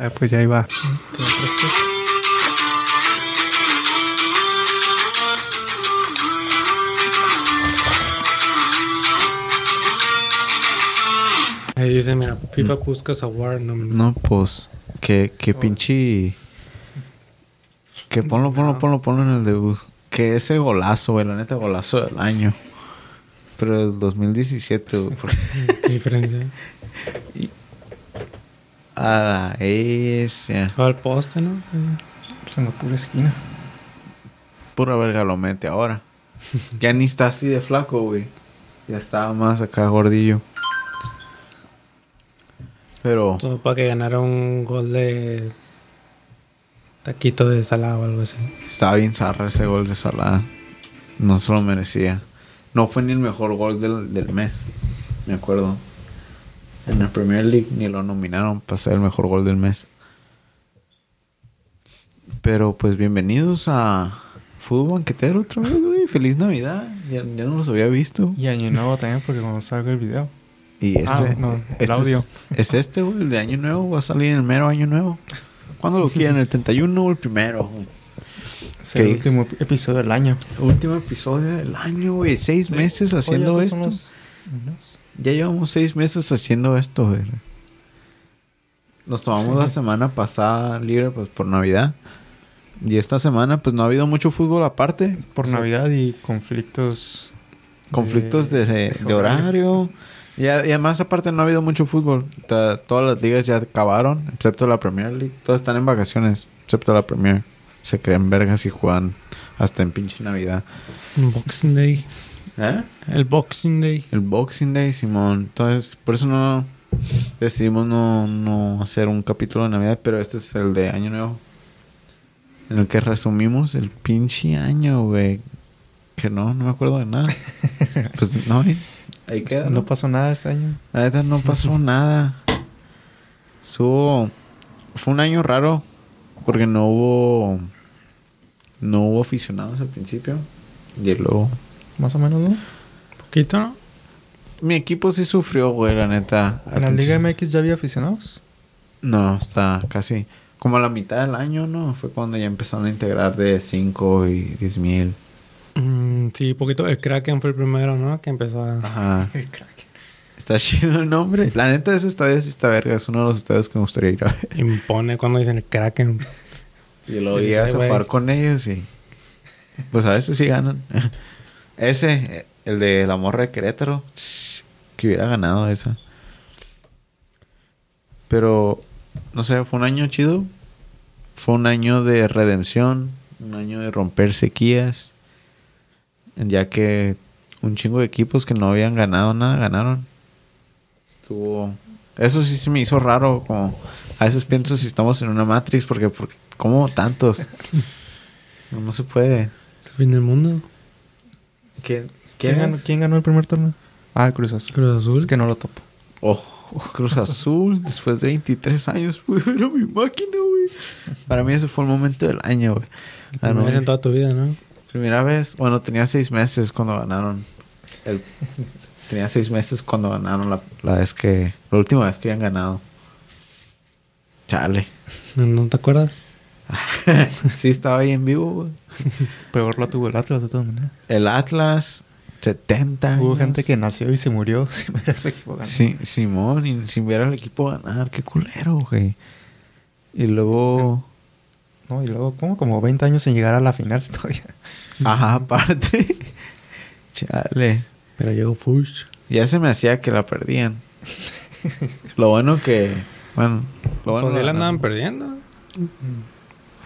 Ah, pues ya iba. Ahí dice, mira, FIFA Puskas Award. No, No, pues, que, que pinche... Que ponlo, ponlo, ponlo, ponlo en el debut. Que ese golazo, güey, la neta golazo del año. Pero el 2017, güey. ¿Qué diferencia? Ah, ese. Todo el poste, ¿no? Pues en la pura esquina. Pura verga lo mete ahora. Ya ni está así de flaco, güey. Ya estaba más acá gordillo. Pero... Todo para que ganara un gol de taquito de salada o algo así. Estaba bien zarra ese gol de Salah. No se lo merecía. No fue ni el mejor gol del, del mes. Me acuerdo. En la Premier League ni lo nominaron para ser el mejor gol del mes. Pero pues bienvenidos a Fútbol Banquetero otra vez, güey. Feliz Navidad. Ya, ya no los había visto. Y año nuevo también, porque cuando salga el video. Y este, Ah, no, el este audio. Es, es este, güey, el de Año Nuevo. Va a salir el mero Año Nuevo. ¿Cuándo lo quieren? ¿El 31 o el primero? Es el último episodio del año. Último episodio del año, güey. Seis meses haciendo Oye, esto. los- Ya llevamos seis meses haciendo esto, güey. Nos tomamos la semana pasada libre, pues, por Navidad. Y esta semana, pues, no ha habido mucho fútbol aparte. Por O sea, Navidad y conflictos. Conflictos de, de, de horario. Y, además, aparte, no ha habido mucho fútbol. Todas las ligas ya acabaron, excepto la Premier League. Todas están en vacaciones, excepto la Premier. Se creen vergas y juegan hasta en pinche Navidad. Boxing Day. ¿Eh? El Boxing Day. El Boxing Day, Simón. Entonces, por eso no decidimos no, no hacer un capítulo de Navidad, pero este es el de Año Nuevo. En el que resumimos el pinche año, güey. Que no, no me acuerdo de nada. pues no, ahí- ahí queda. No ¿no? pasó nada este año. La neta no pasó nada. Estuvo- Fue un año raro porque no hubo. No hubo aficionados al principio. Y luego. Más o menos, ¿no? Poquito, ¿no? Mi equipo sí sufrió, güey, la neta. En la Liga. MX ya había aficionados. No, está casi. Como a la mitad del año, ¿no? Fue cuando ya empezaron a integrar de 5 y 10 mil. Mm, sí, poquito. El Kraken fue el primero, ¿no? Que empezó a... Ajá. Está chido el nombre. La neta, ese estadio sí está verga. Es uno de los estadios que me gustaría ir a ver. Impone cuando dicen el Kraken. Y luego llegas a jugar con ellos y... Pues a veces sí ganan. Ese, el de la morra de Querétaro. Que hubiera ganado esa. Pero, no sé, fue un año chido. Fue un año de redención. Un año de romper sequías. Ya que un chingo de equipos que no habían ganado nada ganaron. Estuvo... Eso sí se me hizo raro. Como a veces pienso si estamos en una Matrix. Porque, porque ¿cómo tantos? No, no se puede. El fin del mundo. ¿Quién, ¿Quién ganó, quién ganó el primer torneo? Ah, el Cruz Azul. Cruz Azul. Es que no lo topo. Oh, Cruz Azul, después de 23 años pude ver a mi máquina, güey. Para mí ese fue el momento del año, güey. La Primera vez en toda tu vida, ¿no? primera vez, bueno, tenía seis meses cuando ganaron. El, tenía seis meses cuando ganaron la, la vez que, la última vez que habían ganado. Chale. ¿No, no te acuerdas? sí, estaba ahí en vivo, güey. Peor lo tuvo el Atlas de todas maneras. El Atlas, 70 Hubo años. gente que nació y se murió sin ver a ese equipo ganar. Sí, Simón, y sin ver al equipo ganar, qué culero, güey. Y luego, No, y luego, como Como 20 años sin llegar a la final todavía. ajá, aparte. Chale. Pero llegó Fush. Ya se me hacía que la perdían. Lo bueno que, bueno, lo bueno Pues que la andaban perdiendo.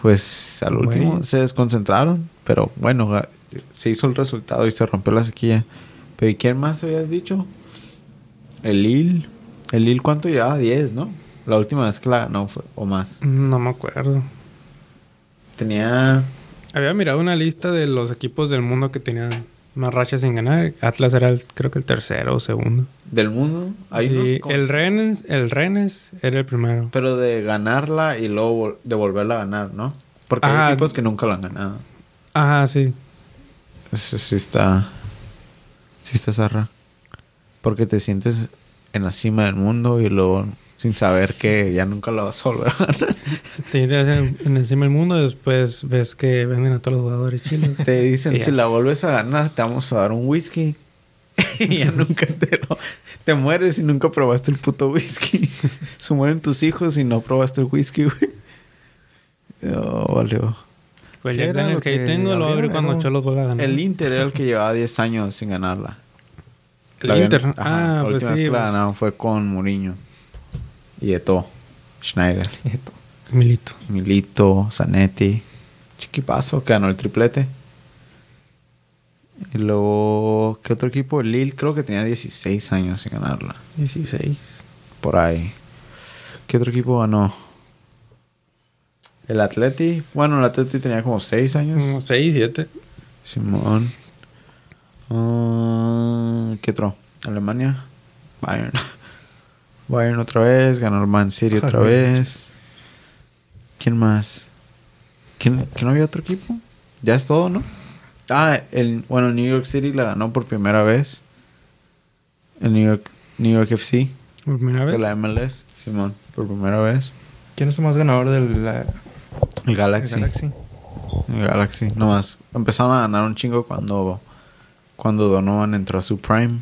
Pues al último se desconcentraron, pero bueno, se hizo el resultado y se rompió la sequía. Pero ¿y quién más habías dicho? El Lille. El Lille, ¿cuánto llevaba? 10, ¿no? La última vez que la ganó fue, o más. No me acuerdo. Tenía Había mirado una lista de los equipos del mundo que tenían más rachas sin ganar. Atlas era el, creo que el tercero o segundo. del mundo. Hay sí, unos el Rennes, el Rennes era el primero. Pero de ganarla y luego de volverla a ganar, ¿no? Porque Ah. hay equipos que nunca la han ganado. Ajá, sí. Eso sí está. Sí está zarra. Porque te sientes en la cima del mundo y luego sin saber que ya nunca lo vas a volver a ganar. Te intentas en, en encima del mundo y después ves que venden a todos los jugadores chilos. Te dicen, Ya. si la vuelves a ganar, te vamos a dar un whisky. y ya nunca te lo... Te mueres y nunca probaste el puto whisky. Se mueren tus hijos y no probaste el whisky, güey. Oh, valió. Pues ¿Qué Jack era Daniels lo que ahí tengo lo abrí cuando Cholos vuelva a ganar. El Inter era el que llevaba 10 años sin ganarla. El La habían- Inter. ajá, Ah, la pues última vez sí. que la pues, ganaron fue con Mourinho. Y Eto'o. Schneider. Milito. Milito, Zanetti, Chiquipazo, que ganó el triplete. Y luego, ¿qué otro equipo? El Lille creo que tenía 16 años sin ganarla. 16. Por ahí. ¿Qué otro equipo ganó? El Atleti. Bueno, el Atleti tenía como 6 años. Como 6, 7. Simón. Ah, ¿Qué otro? Alemania. Bayern. Bayern otra vez. Ganó el Man City otra vez. ¿Quién más? ¿Quién, ¿Quién había otro equipo? Ya es todo, ¿no? Ah, el, bueno, el New York City la ganó por primera vez. El New York, New York FC Por primera vez. de la MLS. Simón, por primera vez. ¿Quién es el más ganador del la- El Galaxy. Galaxy? El Galaxy, nomás. Empezaron a ganar un chingo cuando, cuando Donovan entró a su prime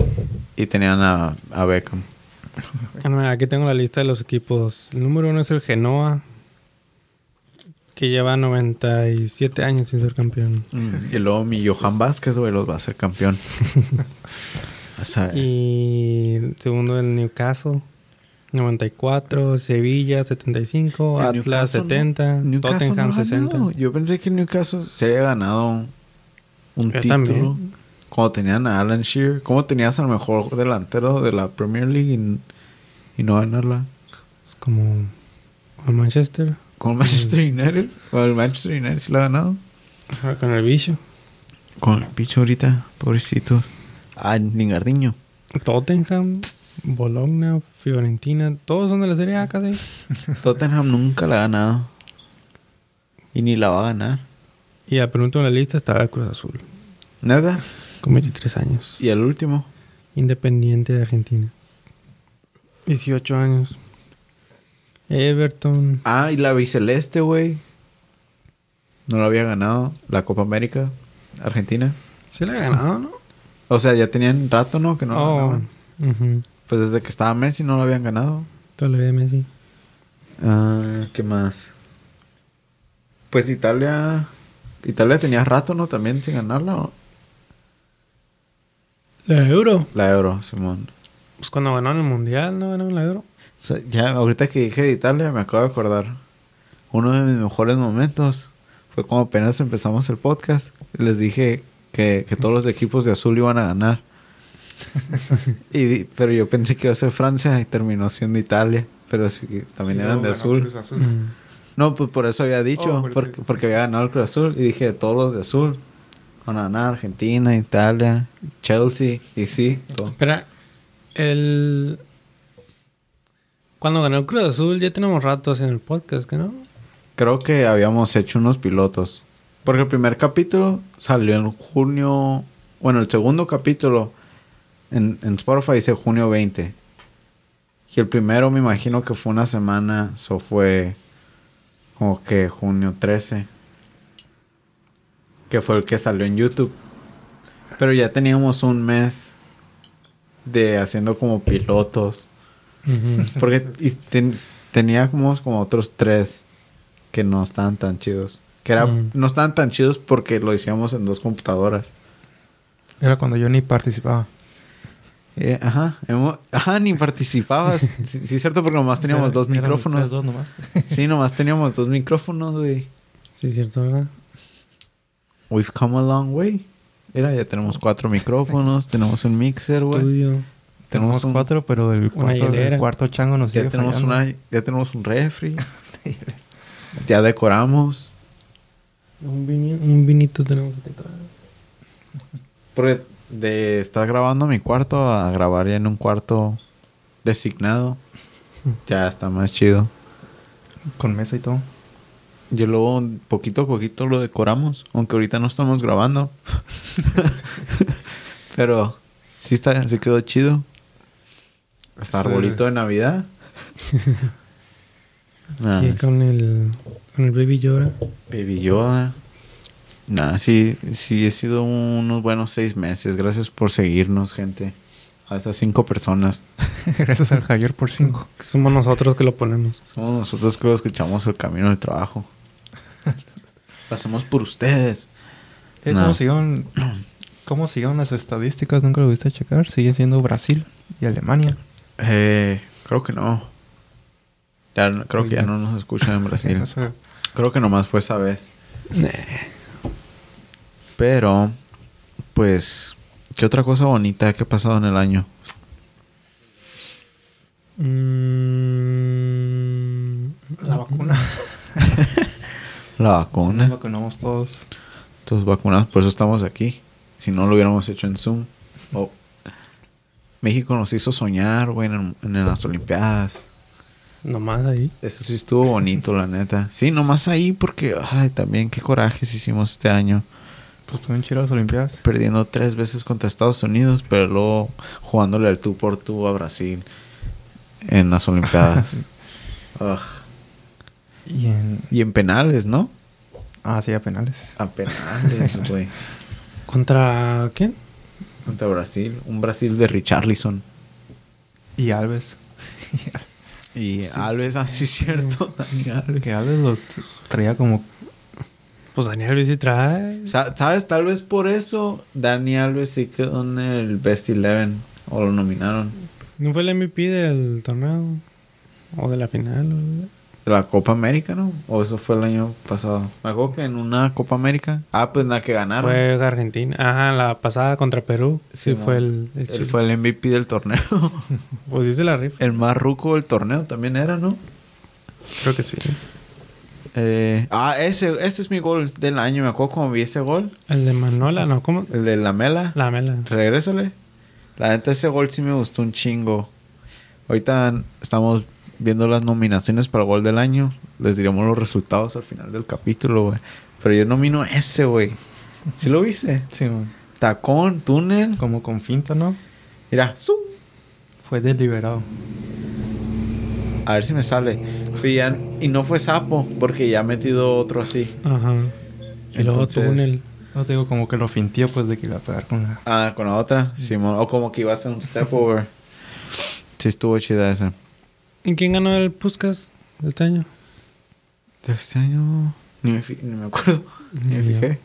y tenían a, a Beckham. Aquí tengo la lista de los equipos. El número uno es el Genoa, que lleva 97 años sin ser campeón. Y luego mi Johan Vázquez, güey, los va a hacer campeón. O sea, Y el segundo el Newcastle, 94. Sevilla, 75. el Atlas, Newcastle no- 70. Newcastle Tottenham, no ha 60. ganado. Yo pensé que el Newcastle se había ganado un Yo título. también. Cuando tenían a Alan Shearer. ¿Cómo tenías al mejor delantero de la Premier League y, y no ganarla? Es como el Manchester. Con Manchester United. Con el Manchester United sí la ha ganado. Ajá, con el bicho. Con el bicho ahorita, pobrecitos. Ah, Lingardiño. Tottenham, Bologna, Fiorentina. Todos son de la Serie A casi. Tottenham nunca la ha ganado. Y ni la va a ganar. Y al penúltimo en la lista estaba el Cruz Azul, Nada. Con 23 años. Y el último. Independiente de Argentina. 18 años. Everton. Ah, y la biceleste, güey. No la había ganado. La Copa América. Argentina. Se la ha ganado, ¿no? O sea, ya tenían rato, ¿no? Que no la oh, ganaban. Pues desde que estaba Messi no la habían ganado. Todavía Messi. Ah, ¿qué más? Pues Italia... Italia tenía rato, ¿no? También sin ganarla. ¿o? La Euro. La Euro, Simón. Pues cuando ganaron el Mundial, ¿no ganaron la Euro? O sea, ya, ahorita que dije de Italia, me acabo de acordar. Uno de mis mejores momentos fue cuando apenas empezamos el podcast. Les dije que, que todos los equipos de azul iban a ganar. y, di- pero yo pensé que iba a ser Francia y terminó siendo Italia. Pero sí, también eran de azul. Mm. No, pues por eso había dicho, Oh, por porque, porque había ganado el Cruz Azul. Y dije, todos los de azul van a ganar. Argentina, Italia, Chelsea. Y sí. Espera, el... Cuando ganó el Cruz Azul ya tenemos ratos en el podcast, ¿que no? Creo que habíamos hecho unos pilotos. Porque el primer capítulo salió en junio. Bueno, el segundo capítulo en, en Spotify dice junio 20. Y el primero me imagino que fue una semana. Eso fue como que junio 13. Que fue el que salió en YouTube. Pero ya teníamos un mes de haciendo como pilotos. Porque y ten- tenía como, otros tres que no estaban tan chidos. Que era, Mm. no estaban tan chidos porque lo hicimos en dos computadoras. Era cuando yo ni participaba. Eh, ajá, ajá, ni participabas. sí, sí es cierto, porque nomás teníamos O sea, dos micrófonos. dos nomás. Sí, nomás teníamos dos micrófonos, güey. Sí, es cierto, ¿verdad? We've come a long way. Mira, ya tenemos cuatro micrófonos, tenemos un mixer, güey. Tenemos un- cuatro, pero el cuarto, el cuarto chango nos Ya sigue tenemos, fallando. una, ya tenemos un refri. ya decoramos. Un, vini- un vinito tenemos que traer. Porque de estar grabando en mi cuarto a grabar ya en un cuarto designado, ya está más chido. Con mesa y todo. Y luego poquito a poquito lo decoramos, aunque ahorita no estamos grabando. Pero sí está, sí quedó chido. Hasta Sí. arbolito de Navidad. Nah, Y con el, con el Baby Yoda. Baby Yoda. Nah, sí, sí, he sido unos buenos seis meses. Gracias por seguirnos, gente. A estas cinco personas. Gracias al Javier por cinco. Que somos nosotros que lo ponemos. Somos nosotros que lo escuchamos el camino del trabajo. Lo hacemos por ustedes. Eh, No. ¿Cómo siguieron, cómo siguieron las estadísticas? Nunca lo viste a checar. Sigue siendo Brasil y Alemania. Eh, creo que no. Ya, creo que ya no nos escuchan en Brasil. Creo que nomás fue esa vez. Pero, pues, ¿qué otra cosa bonita que ha pasado en el año? Mm, la vacuna. La Nos vacuna. vacunamos todos. Todos vacunados, por eso estamos aquí. Si no lo hubiéramos hecho en Zoom. Oh. México nos hizo soñar, güey, en, en las Olimpiadas. Nomás ahí. Eso sí estuvo bonito, la neta. Sí, nomás ahí porque, ay, también qué corajes hicimos este año. Pues estuvieron chidas las Olimpiadas. Perdiendo tres veces contra Estados Unidos, pero luego jugándole al tú por tú a Brasil en las Olimpiadas. Ugh. Y en... Y en penales, ¿no? Ah, sí, a penales. A penales, güey. ¿Contra quién? Contra Brasil. Un Brasil de Richarlison. Y Alves. Y Alves, así es cierto. Dani Alves. Que Alves los traía como... Pues Daniel Luis sí trae. Sa- ¿Sabes? Tal vez por eso Dani Alves sí quedó en el Best Eleven. O lo nominaron. ¿No fue el MVP del torneo? ¿O de la final? o- De la Copa América, ¿no? O eso fue el año pasado. Me acuerdo que en una Copa América. Ah, pues la que ganaron. Fue Argentina. Ajá, la pasada contra Perú. Sí, fue el, el Él fue el MVP del torneo. Pues sí se la rifa. el más ruco del torneo también era, ¿no? Creo que sí. Eh, ah, ese, ese es mi gol del año. Me acuerdo cuando vi ese gol. El de Manola, ¿no? ¿Cómo? El de la Mela. La Mela. Regrésale. La neta, ese gol sí me gustó un chingo. Ahorita estamos viendo las nominaciones para el gol del año. Les diremos los resultados al final del capítulo, güey. Pero yo nomino ese, güey. ¿Sí lo viste? Sí. Tacón, túnel. como con finta, ¿no? Mira, ¡zum! Fue deliberado. a ver si me sale. Y, ya- y no fue sapo, porque ya ha metido otro así. Ajá. Y luego túnel. No te digo como que lo fintió pues de que iba a pegar con la... Ah, con la otra. Simón. O como que iba a hacer un step over. Sí, estuvo chida esa. ¿Y quién ganó el Puskas de este año? De este año. Ni me, fi- ni me acuerdo. Ni me Ni fijé.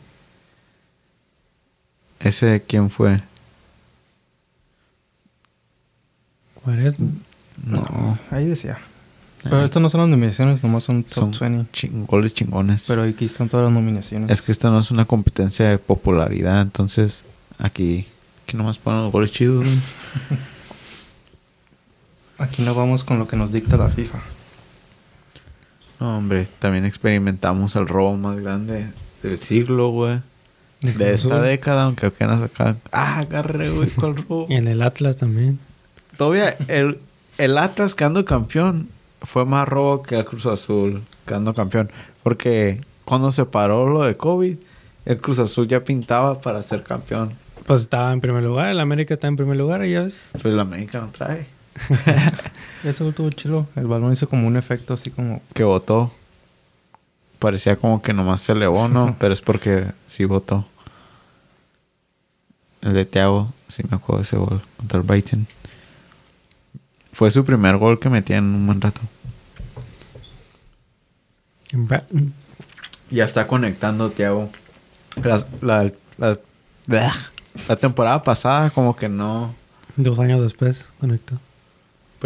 ¿Ese de quién fue? No. Ahí decía. Pero estas no son las nominaciones, nomás son top Son 20. ching- goles chingones. Pero aquí están todas las nominaciones. es que esta no es una competencia de popularidad. Entonces, aquí. Aquí nomás ponen los goles chidos. Aquí no vamos con lo que nos dicta la FIFA. No, hombre. También experimentamos el robo más grande del siglo, güey. De esta década, aunque apenas acá. Ah, agarré, güey, ¿cuál robo? En el Atlas también. Todavía el, el Atlas quedando campeón fue más robo que el Cruz Azul quedando campeón. Porque cuando se paró lo de COVID, el Cruz Azul ya pintaba para ser campeón. Pues estaba en primer lugar. El América está en primer lugar y ya ves. Pero el América no trae. Ese gol estuvo chilo. El balón hizo como un efecto así como... Que votó. Parecía como que nomás se elevó, ¿no? Pero es porque sí votó. El de Thiago, sí me acuerdo de ese gol contra el Brighton. Fue su primer gol que metía en un buen rato. Ya está conectando, Tiago. La, la, la, la temporada pasada como que no... Dos años después conectó.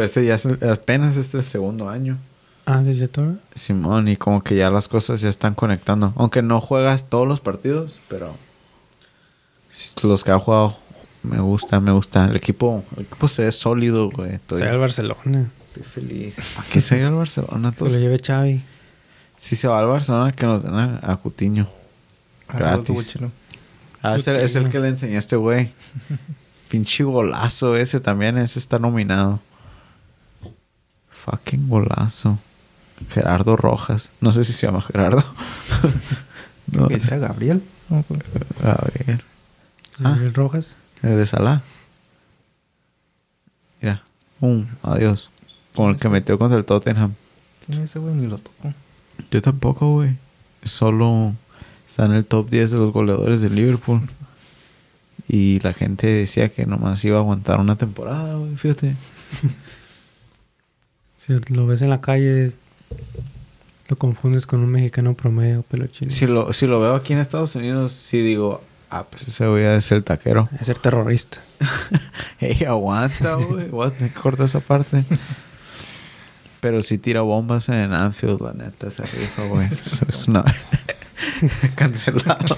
Pues este ya es apenas este el segundo año. Ah, sí, cierto. Simón, y como que ya las cosas ya están conectando. Aunque no juegas todos los partidos, pero los que ha jugado me gusta, me gusta. El equipo, el equipo se ve sólido, güey. Estoy, Se va al Barcelona. estoy feliz. ¿A qué se va al Barcelona? Que Todos? lo lleve Xavi. Si se va al Barcelona, que nos den a, a Cutiño. Ah, Gratis. Ah, es el, es el que le este güey. Pinche golazo ese también. Ese está nominado. Fucking golazo. Gerardo Rojas. No sé si se llama Gerardo. no. Que sea Gabriel. No, Gabriel. Ah. Gabriel Rojas. El de Salah. Mira. Um, adiós. Como el que metió contra el Tottenham. ¿Quién es ese güey? Ni lo tocó. Yo tampoco, güey. Solo está en el top 10 de los goleadores del Liverpool. Y la gente decía que nomás iba a aguantar una temporada, güey. Fíjate. Si lo ves en la calle, lo confundes con un mexicano promedio, pelo chino. Si lo, si lo veo aquí en Estados Unidos, sí digo, ah, pues ese ha de ser taquero. Es ser terrorista. Ey, aguanta, güey. Me corta esa parte. Pero si tira bombas en Anfield, la neta, se rifa, güey. Eso es una... Cancelado.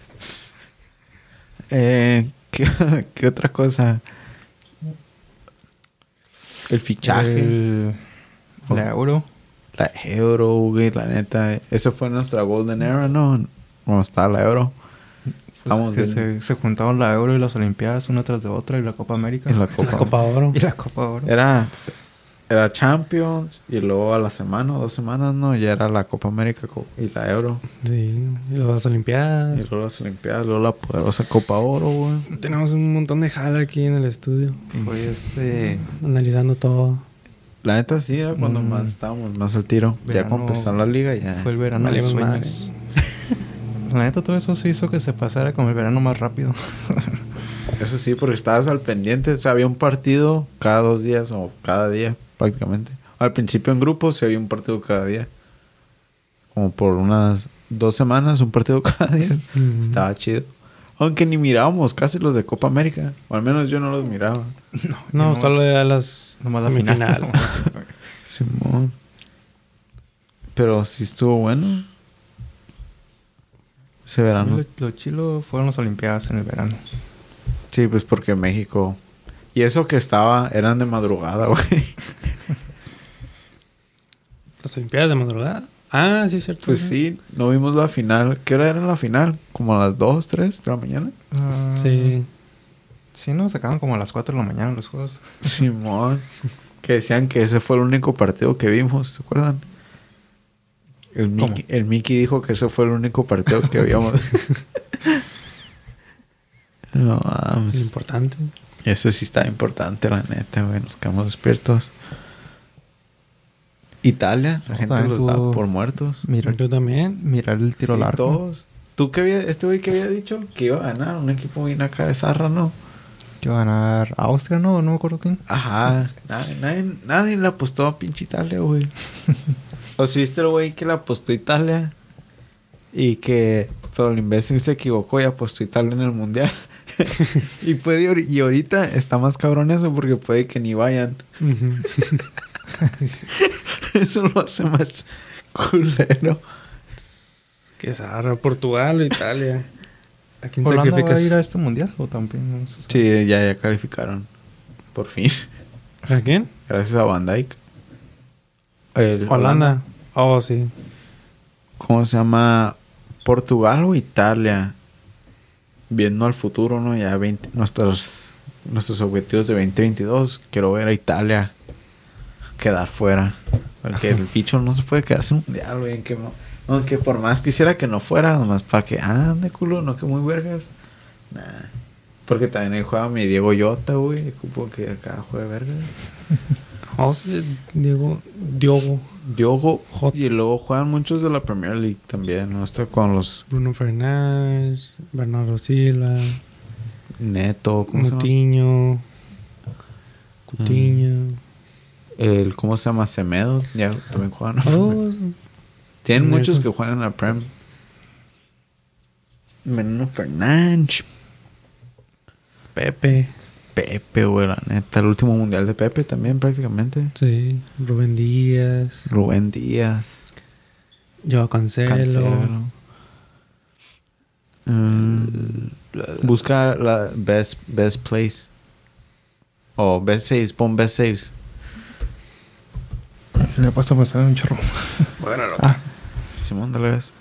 eh, ¿qué, qué otra cosa? El fichaje. El- la euro. La euro, güey, la neta. Eso fue nuestra golden era, ¿no? Cuando estaba la euro. Estamos Pues que bien. se, se juntaron la euro y las olimpiadas una tras de otra y la Copa América. Y la Copa. La Copa Oro. Y la Copa Oro. Era, era Champions y luego a la semana o dos semanas, ¿no? Ya era la Copa América y la Euro. Sí, y las Olimpiadas. Y luego las Olimpiadas, luego la poderosa Copa Oro, güey. Tenemos un montón de jala aquí en el estudio, Fue este... analizando todo. La neta sí, era cuando Mm. más estábamos, más al tiro. ya cuando empezó la liga, ya. Fue el verano de sueños. La neta, todo eso se hizo que se pasara como el verano más rápido. Eso sí, porque estabas al pendiente. O sea, había un partido cada dos días o cada día, prácticamente. Al principio en grupos sí había un partido cada día. Como por unas dos semanas, un partido cada día. Estaba chido. Aunque ni mirábamos casi los de Copa América. O al menos yo no los miraba. No, no, solo a las Nomás la final. semifinal. Simón. Pero sí estuvo bueno. Ese verano. lo, lo chilo fueron las olimpiadas en el verano. Sí, pues porque México. Y eso que estaba, eran de madrugada, güey. Las Olimpiadas de madrugada. Ah, sí, es cierto. Pues sí, no vimos la final. ¿Qué hora era la final? ¿Como a las 2, 3 de la mañana? Ah, Sí. Sí, no, se acaban como a las 4 de la mañana los juegos. Simón. Que decían que ese fue el único partido que vimos, ¿se acuerdan? El. Mickey, el Mickey dijo que ese fue el único partido que habíamos. no, Es vamos. importante. Eso sí está importante, la neta, güey. Nos quedamos despiertos. Italia, la No, gente los da por muertos. Mirar, Yo también. mirar el tiro Sí, largo. Todos. ¿Tú qué había, este güey que había dicho? Que iba a ganar un equipo bien acá de Zarra, ¿no? Que iba a ganar Austria, ¿no? No me acuerdo quién. Ajá. Nadie, nadie, nadie le apostó a pinche Italia, güey. o si viste el güey que le apostó a Italia y que... Pero el imbécil se equivocó y apostó a Italia en el Mundial. y puede y ahorita está más cabrón eso porque puede que ni vayan. Eso lo hace más culero. Qué zarra. Portugal o Italia. ¿A quién ¿Holanda va a sacrificas? ir a este mundial o también? No? Sí, ya, ya calificaron. Por fin. ¿A quién? Gracias a Van Dyke. El Holanda. Oh, sí. ¿Cómo se llama? Portugal o Italia. Viendo al futuro, ¿no? Ya 20, nuestros, nuestros objetivos de 2022. Quiero ver a Italia quedar fuera. Porque el bicho no se puede quedar sin mundial, güey. Que aunque por más quisiera que no fuera, nomás para que ande culo, no que muy vergas. Nah. Porque también ahí juega mi Diego Yota, güey. Ocupo que acá juegue vergas. Diego. Diogo. Diogo. Y luego juegan muchos de la Premier League también, ¿no? Esto con los Bruno Fernández. Bernardo Silva. Neto, ¿cómo? Mutiño. Cutiño. El, ¿Cómo se llama? Semedo. Ya también juegan. Oh, Tienen muchos que juegan en la Prem. Menino Fernández. Pepe. Pepe, güey, la neta. El último mundial de Pepe también, prácticamente. Sí. Rubén Díaz. Rubén Díaz. Joao Cancelo. Cancelo. Mm, busca la best, best place. O best saves. Pon best saves. Le he puesto a pensar en un chorro. Bueno, Ah, Simón, dale ves.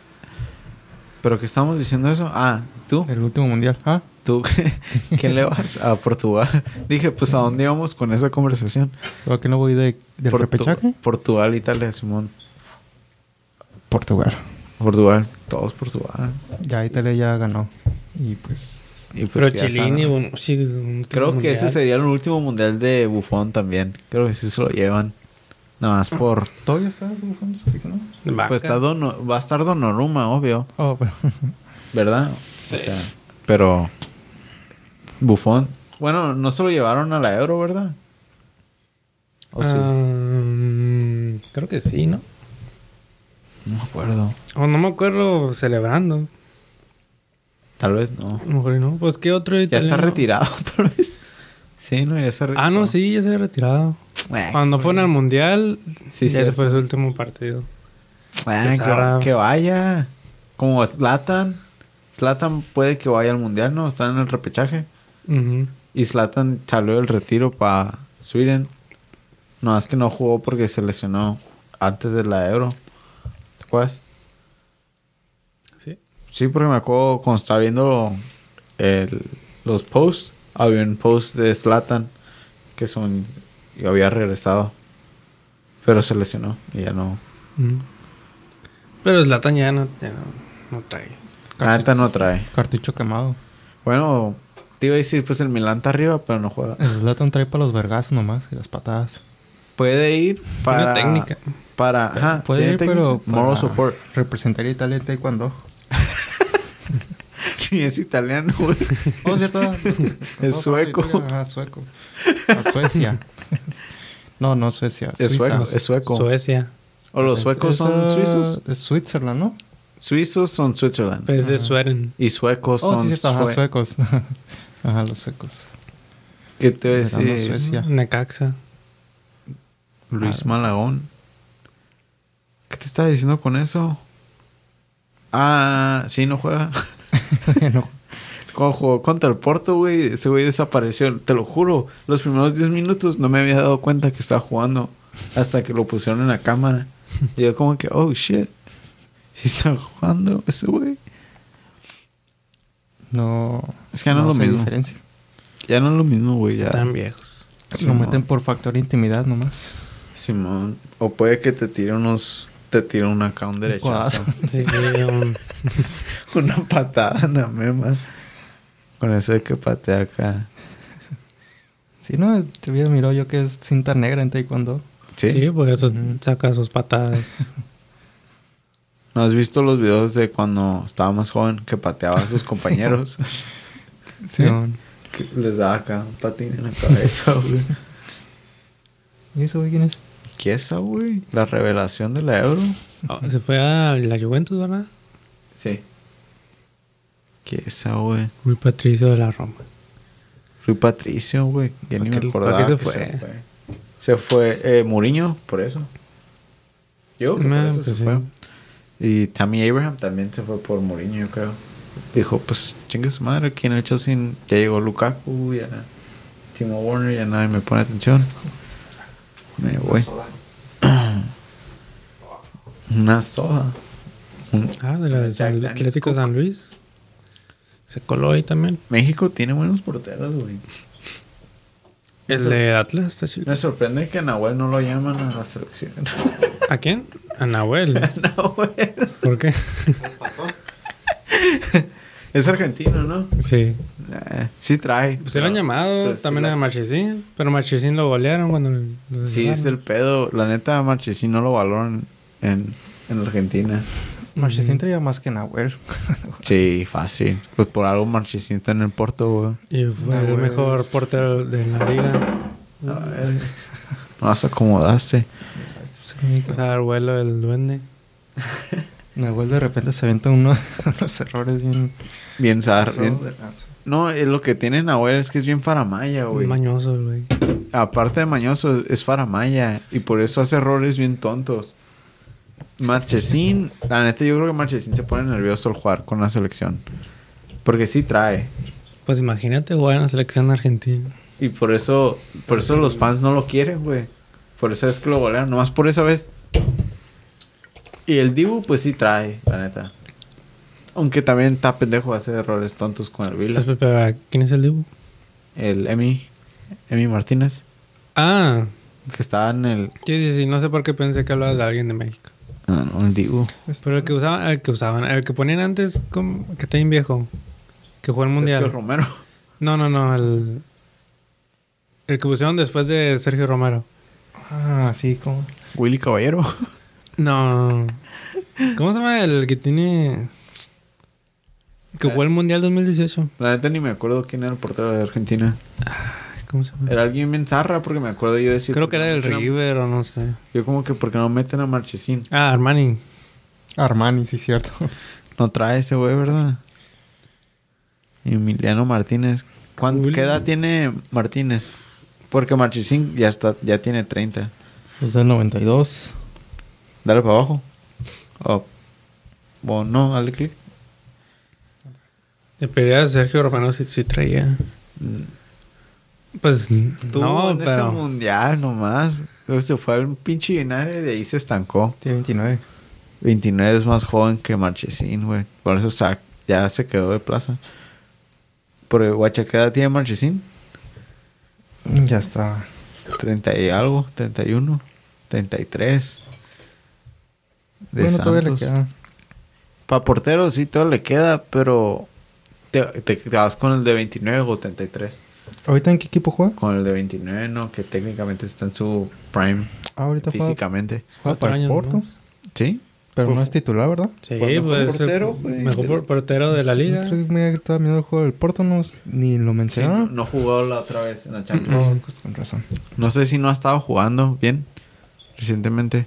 ¿Pero qué estamos diciendo eso? Ah, tú. el último mundial. Ah, ¿Tú qué, qué le vas a Portugal? Dije, pues ¿a dónde íbamos con esa conversación? ¿por qué no voy de, del Portu- repechaje? Portugal, Italia, Simón. Portugal. Portugal, todos Portugal. Ya Italia ya ganó. Y pues Y pues Pero Chilini, bueno, sí, Creo que ese sería el último mundial de Buffon también. Creo que sí se lo llevan. Nada más por... ¿Todavía está Buffon, ¿no? Vaca. Pues está Dono- va a estar Donnarumma, obvio. Oh, pero... ¿Verdad? Sí. O sea, pero... Buffon... Bueno, no se lo llevaron a la Euro, ¿verdad? ¿O sí? Ah, creo que sí, ¿no? No me acuerdo. O no me acuerdo celebrando. Tal vez no. A lo mejor y no. Pues qué otro Ya está italiano? retirado, tal vez. Sí, no, ya se retiró. Ah, no, sí, ya se había retirado. Ah, Cuando sí. fueron al mundial, Sí, ya ese fue su último partido. Ah, Que que, vaya. Como Zlatan. Zlatan puede que vaya al mundial, ¿no? Está en el repechaje. Ujú. Y Zlatan salió del retiro para Sweden. No, es que no jugó porque se lesionó antes de la Euro. ¿Te acuerdas? Sí. Sí, porque me acuerdo cuando estaba viendo el- los posts. Había un post de Zlatan que son y había regresado. Pero se lesionó y ya no. Pero Zlatan ya no, ya no, no trae. Neta no trae. Cartucho quemado. Bueno, te iba a decir, pues el Milan está arriba, pero no juega. El Zlatan trae para los vergazos nomás y las patadas. Puede ir para... técnica. Para... Ajá, Puede tiene ir, técnica. pero Moral para support. representar a Italia en taekwondo. Ni es italiano, güey. Oh, cierto. Es sueco. Ajá, sueco. A Suecia. No, no Suecia. Es Suiza. sueco, es sueco. Suecia. O los suecos es, son ah, suizos. Es Switzerland, ¿no? Suizos son Switzerland. Pues de. Sweden. Y suecos Oh, sí, son cierto. Ajá, sue- suecos. Ajá, los suecos. ¿Qué te voy a decir? Suecia. Necaxa. Luis Ah. Malagón. ¿Qué te estaba diciendo con eso? Ah, sí, no juega. no. Cuando jugó contra el Porto, güey, ese güey desapareció. Te lo juro, los primeros 10 minutos no me había dado cuenta que estaba jugando hasta que lo pusieron en la cámara. Y yo como que, oh, shit. Sí está jugando ese güey. No. Es que ya no, es lo mismo. diferencia. Ya no es lo mismo, güey. Ya. Tan viejos. Lo meten por factor intimidad nomás. Simón. O puede que te tire unos... Te tire un acá un derechazo. Sí, un- Una patada mema. Con eso de que patea acá. Sí, no, te mirado yo que es cinta negra en taekwondo. ¿Sí? sí, por eso saca sus patadas. ¿No has visto los videos de cuando estaba más joven que pateaba a sus compañeros? Sí. que les daba acá un patín en la cabeza, güey. ¿Y eso, güey, quién es? ¿Qué es esa, güey? La revelación de la Euro. Oh, se fue a la Juventus, ¿verdad? Sí. ¿Qué es esa, güey? Rui Patricio de la Roma. Rui Patricio, güey. Ya ni ¿Para me qué- acordaba para qué se fue? se fue. Se fue eh, Mourinho, por eso. Yo que por Ah, eso pues se sí. Y Tammy Abraham también se fue por Mourinho, yo creo. Dijo, pues chingue su madre, aquí en el Chelsea ya llegó Lukaku, ya Timo Werner, ya nadie me pone atención. Me voy. Una soda. Ah, de la de San- Atlético. San Luis. Se coló ahí también. México tiene buenos porteros, güey. El Eso- de Atlas está chido. Me sorprende que a Nahuel no lo llaman a la selección. ¿A quién? A Nahuel. Nahuel. ¿Por qué? Es argentino, ¿no? sí. Eh, sí trae. Pues se lo han llamado sí también a Marchesín. Pero Marchesín lo golearon cuando... lo- Sí, es el pedo. La neta, Marchesín no lo valoran en, en Argentina. Marchesín traía más que Nahuel. Sí, fácil. Pues por algo Marchesín está en el Porto, güey. Y fue el Nahuel. mejor portero de la liga. A ver. No vas acomodaste. O sea, dar vuelo el duende. Nahuel de repente se avienta uno, unos errores bien... Bien zar. bien-. No, eh, lo que tiene Nahuel es que es bien faramaya, güey. Mañoso, güey. Aparte de mañoso, es faramaya. Y por eso hace errores bien tontos. Marchesín, la neta, yo creo que Marchesín se pone nervioso al jugar con la selección. Porque sí trae. Pues imagínate jugar en la selección argentina. Y por eso, por eso los fans no lo quieren, güey. Por eso es que lo golean, nomás por esa vez. Y el Dibu, pues sí trae, la neta. Aunque también está pendejo de hacer errores tontos con el Vila. ¿Quién es el Dibu? El Emi, Emi Martínez, Ah, que estaba en el. sí, sí, sí. No sé por qué pensé que hablaba de alguien de México. No, no, el Dibu. Pero el que usaban, el que usaban, el que ponían antes, como, que está bien viejo. Que jugó el mundial. Sergio Romero. No, no, no. El, el que pusieron después de Sergio Romero. Ah, sí, como. Willy Caballero. No. ¿Cómo se llama el que tiene. Que jugó el mundial 2018? La neta ni me acuerdo quién era el portero de Argentina. ¿Cómo se llama? Era alguien bien zarra porque me acuerdo yo decir... Creo que era ¿por el no River o no sé. Yo como que porque no meten a Marchesín. Ah, Armani. Armani, sí, cierto. No trae ese güey, ¿verdad? Emiliano Martínez. ¿Cuánto. ¿Qué edad tiene Martínez? Porque Marchesín ya está, ya tiene 30. Es del 92. Dale para abajo. O o no, dale clic. De pelea de Sergio Romero sí, sí traía. Pues Estuvo no, en pero. ese mundial nomás. Luego se fue al pinche United y de ahí se estancó. Tiene 29. 29 es más joven que Marchesín, güey. Por eso ya se quedó de plaza. Pero guacha, ¿qué edad tiene Marchesín? Ya está. 30 y algo, 31, 33. De bueno, todavía le Santos. queda. Para portero sí, todo le queda, pero te, te- te vas con el de 29 o 33. ¿Ahorita en qué equipo juega? Con el de 29, no, que técnicamente está en su prime Ah, ahorita juega, físicamente. juega para el Porto. nomás. ¿Sí? Pero Pues- no es titular, ¿verdad? Sí, el mejor pues portero, el güey, mejor por- portero de la liga. Otro día que estaba viendo el juego del Porto, no, ni lo Sí, no, mencionaron. no jugó la otra vez en la Champions. Oh, pues con razón. No sé si no ha estado jugando bien recientemente.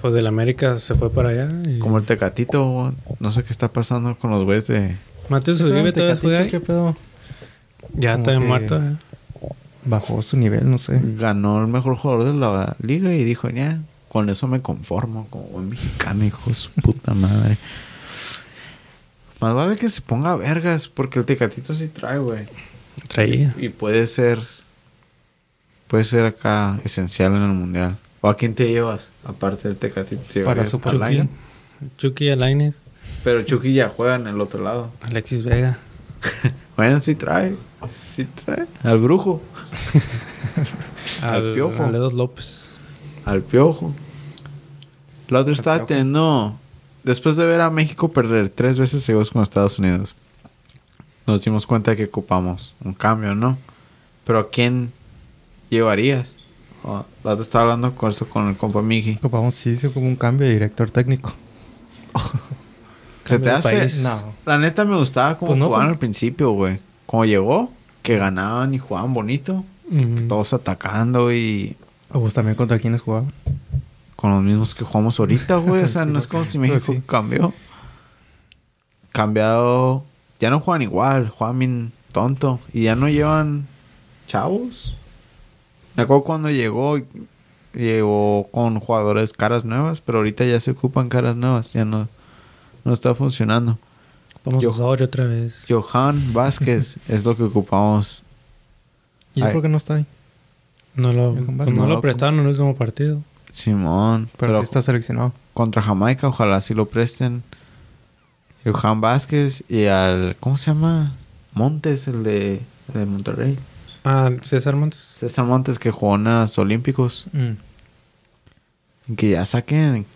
Pues del América se fue para allá. Y... Como el Tecatito, no sé qué está pasando con los güeyes de... Mateus Uribe todavía juega ahí. ¿Qué pedo? Ya está muerto. eh. Bajó su nivel, no sé. Ganó el mejor jugador de la liga y dijo, ya, con eso me conformo como buen mexicano, hijo de su puta madre. Más vale que se ponga vergas, porque el Tecatito sí trae, güey. Traía. Y puede ser... Puede ser acá esencial en el mundial. ¿O a quién te llevas? Aparte del Tecatito. ¿te Para Liga. Lion? Chucky Alaines. Pero Chucky ya juega en el otro lado. Alexis Vega. Bueno, sí trae. Sí trae. Al brujo. Al Al, Piojo. al Dedos López. Al piojo. La otra estaba teniendo. Después de ver a México perder tres veces seguidos con Estados Unidos, nos dimos cuenta de que ocupamos un cambio, ¿no? Pero ¿a quién llevarías? Oh, la otra estaba hablando con eso con el compa Miki. Ocupamos, sí, sí, como un cambio de director técnico. ¿Se te hace? país. No. La neta me gustaba como Pues no, jugaban al principio, güey. Como llegó, que ganaban y jugaban bonito. Todos atacando y O pues también contra quienes jugaban. con los mismos que jugamos ahorita, güey. O sea, no es como si México sí. cambió. Cambiado. Ya no juegan igual, juegan bien tonto. Y ya no llevan chavos. Me acuerdo cuando llegó, llegó con jugadores caras nuevas, pero ahorita ya se ocupan caras nuevas. Ya no, no está funcionando. Vamos Yo- a Osorio otra vez. Johan Vázquez es lo que ocupamos. Y yo creo que no está ahí. No lo, pues Vázquez. no No, lo prestaron en el último partido. Simón. Pero, Pero, sí está seleccionado. contra Jamaica, ojalá sí lo presten. Johan Vázquez y al. ¿Cómo se llama? Montes, el de, el de Monterrey. Ah, César Montes. César Montes que jugó en los Olímpicos. Mm. Que ya saquen.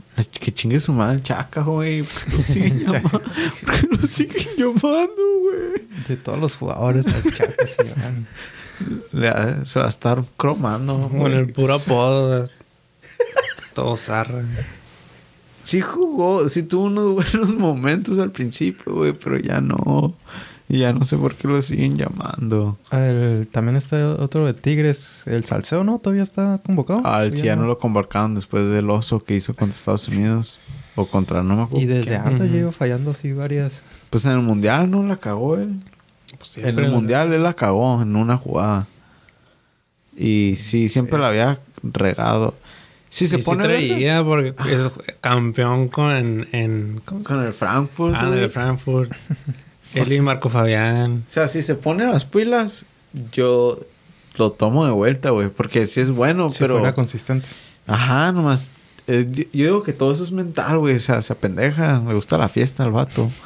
Que chingue su madre el chaca, güey. ¿Por qué lo siguen llamando? ¿Por qué lo siguen llamando, güey? De todos los jugadores, al Chaca se llaman. Le Se va a estar cromando. Con el puro apodo. Todo zarra. Sí jugó, sí tuvo unos buenos momentos al principio, güey, pero ya no. Y ya no sé por qué lo siguen llamando. Ah, el- también está otro de Tigres. El Salseo, ¿no? ¿Todavía está convocado? Ah, ¿O sí, ya no lo convocaron después del oso que hizo contra Estados Unidos. O contra, no me acuerdo. Y desde antes Ujú. llevo fallando así varias. Pues en el mundial no la cagó él. Pues en el mundial él la cagó en una jugada. Y sí, siempre la había regado. Sí, se y pone sí traía porque es campeón con en ¿cómo se con el Frankfurt. Ah, el Frankfurt. Él y Marco Fabián. O sea, si se pone las pilas, yo lo tomo de vuelta, güey. Porque sí es bueno, Sí, pero... juega consistente. Ajá, nomás... eh, yo- yo digo que todo eso es mental, güey. O sea, se apendeja. Me gusta la fiesta al vato.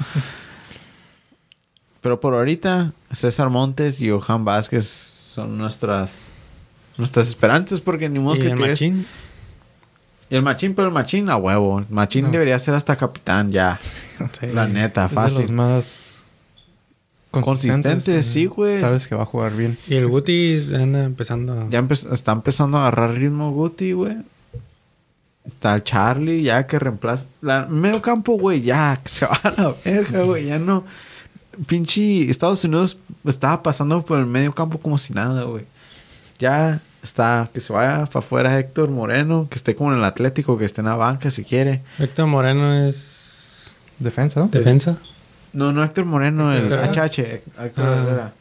pero por ahorita, César Montes y Johan Vázquez son nuestras... Nuestras esperanzas porque ni modo Y que el tires- Machín. Y el machín, pero el machín a huevo. El machín No. debería ser hasta capitán ya. Sí. La neta, Es de fácil. los más consistentes, sí, güey. Sabes que va a jugar bien. Y el Guti anda empezando a... Ya empe- está empezando a agarrar ritmo Guti, güey. Está el Charlie, ya que reemplaza. La medio campo, güey, ya, que se va a la verga, güey. Ya no. Pinche Estados Unidos estaba pasando por el medio campo como si nada, güey. Ya está, que se vaya para afuera Héctor Moreno, que esté como en el Atlético, que esté en la banca si quiere. Héctor Moreno es... Defensa, ¿no? ¿Defensa? No, no Héctor Moreno, el. HH. Héctor Ah.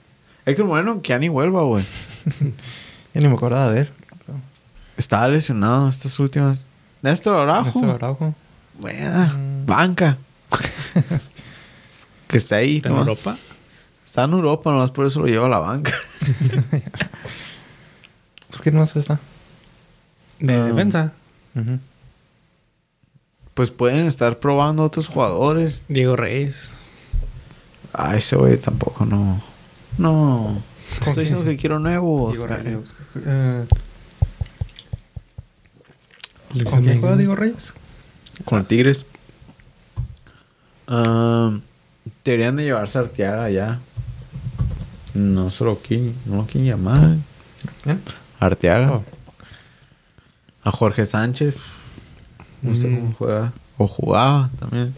Héctor Moreno, que ya ni vuelva, güey. Ya ni me acordaba de él. Estaba lesionado estas últimas. Néstor Araujo. Néstor Araujo. Buena. Mm. Banca. que está ahí. ¿Está en nomás. Europa? Está en Europa, nomás por eso lo lleva a la banca. Pues que no sé está. ¿De Ah. defensa? Pues pueden estar probando otros jugadores. Diego Reyes. Ah, ese güey tampoco no. No. Estoy diciendo que quiero nuevos. Reyes. Eh, ¿Con quién juega Diego Reyes? Con Tigres. Ah, deberían de llevarse a Arteaga ya. No se lo quieren, no lo quieren llamar. ¿Quién? Arteaga. Oh. A Jorge Sánchez. No sé Mm. cómo juega. O jugaba también.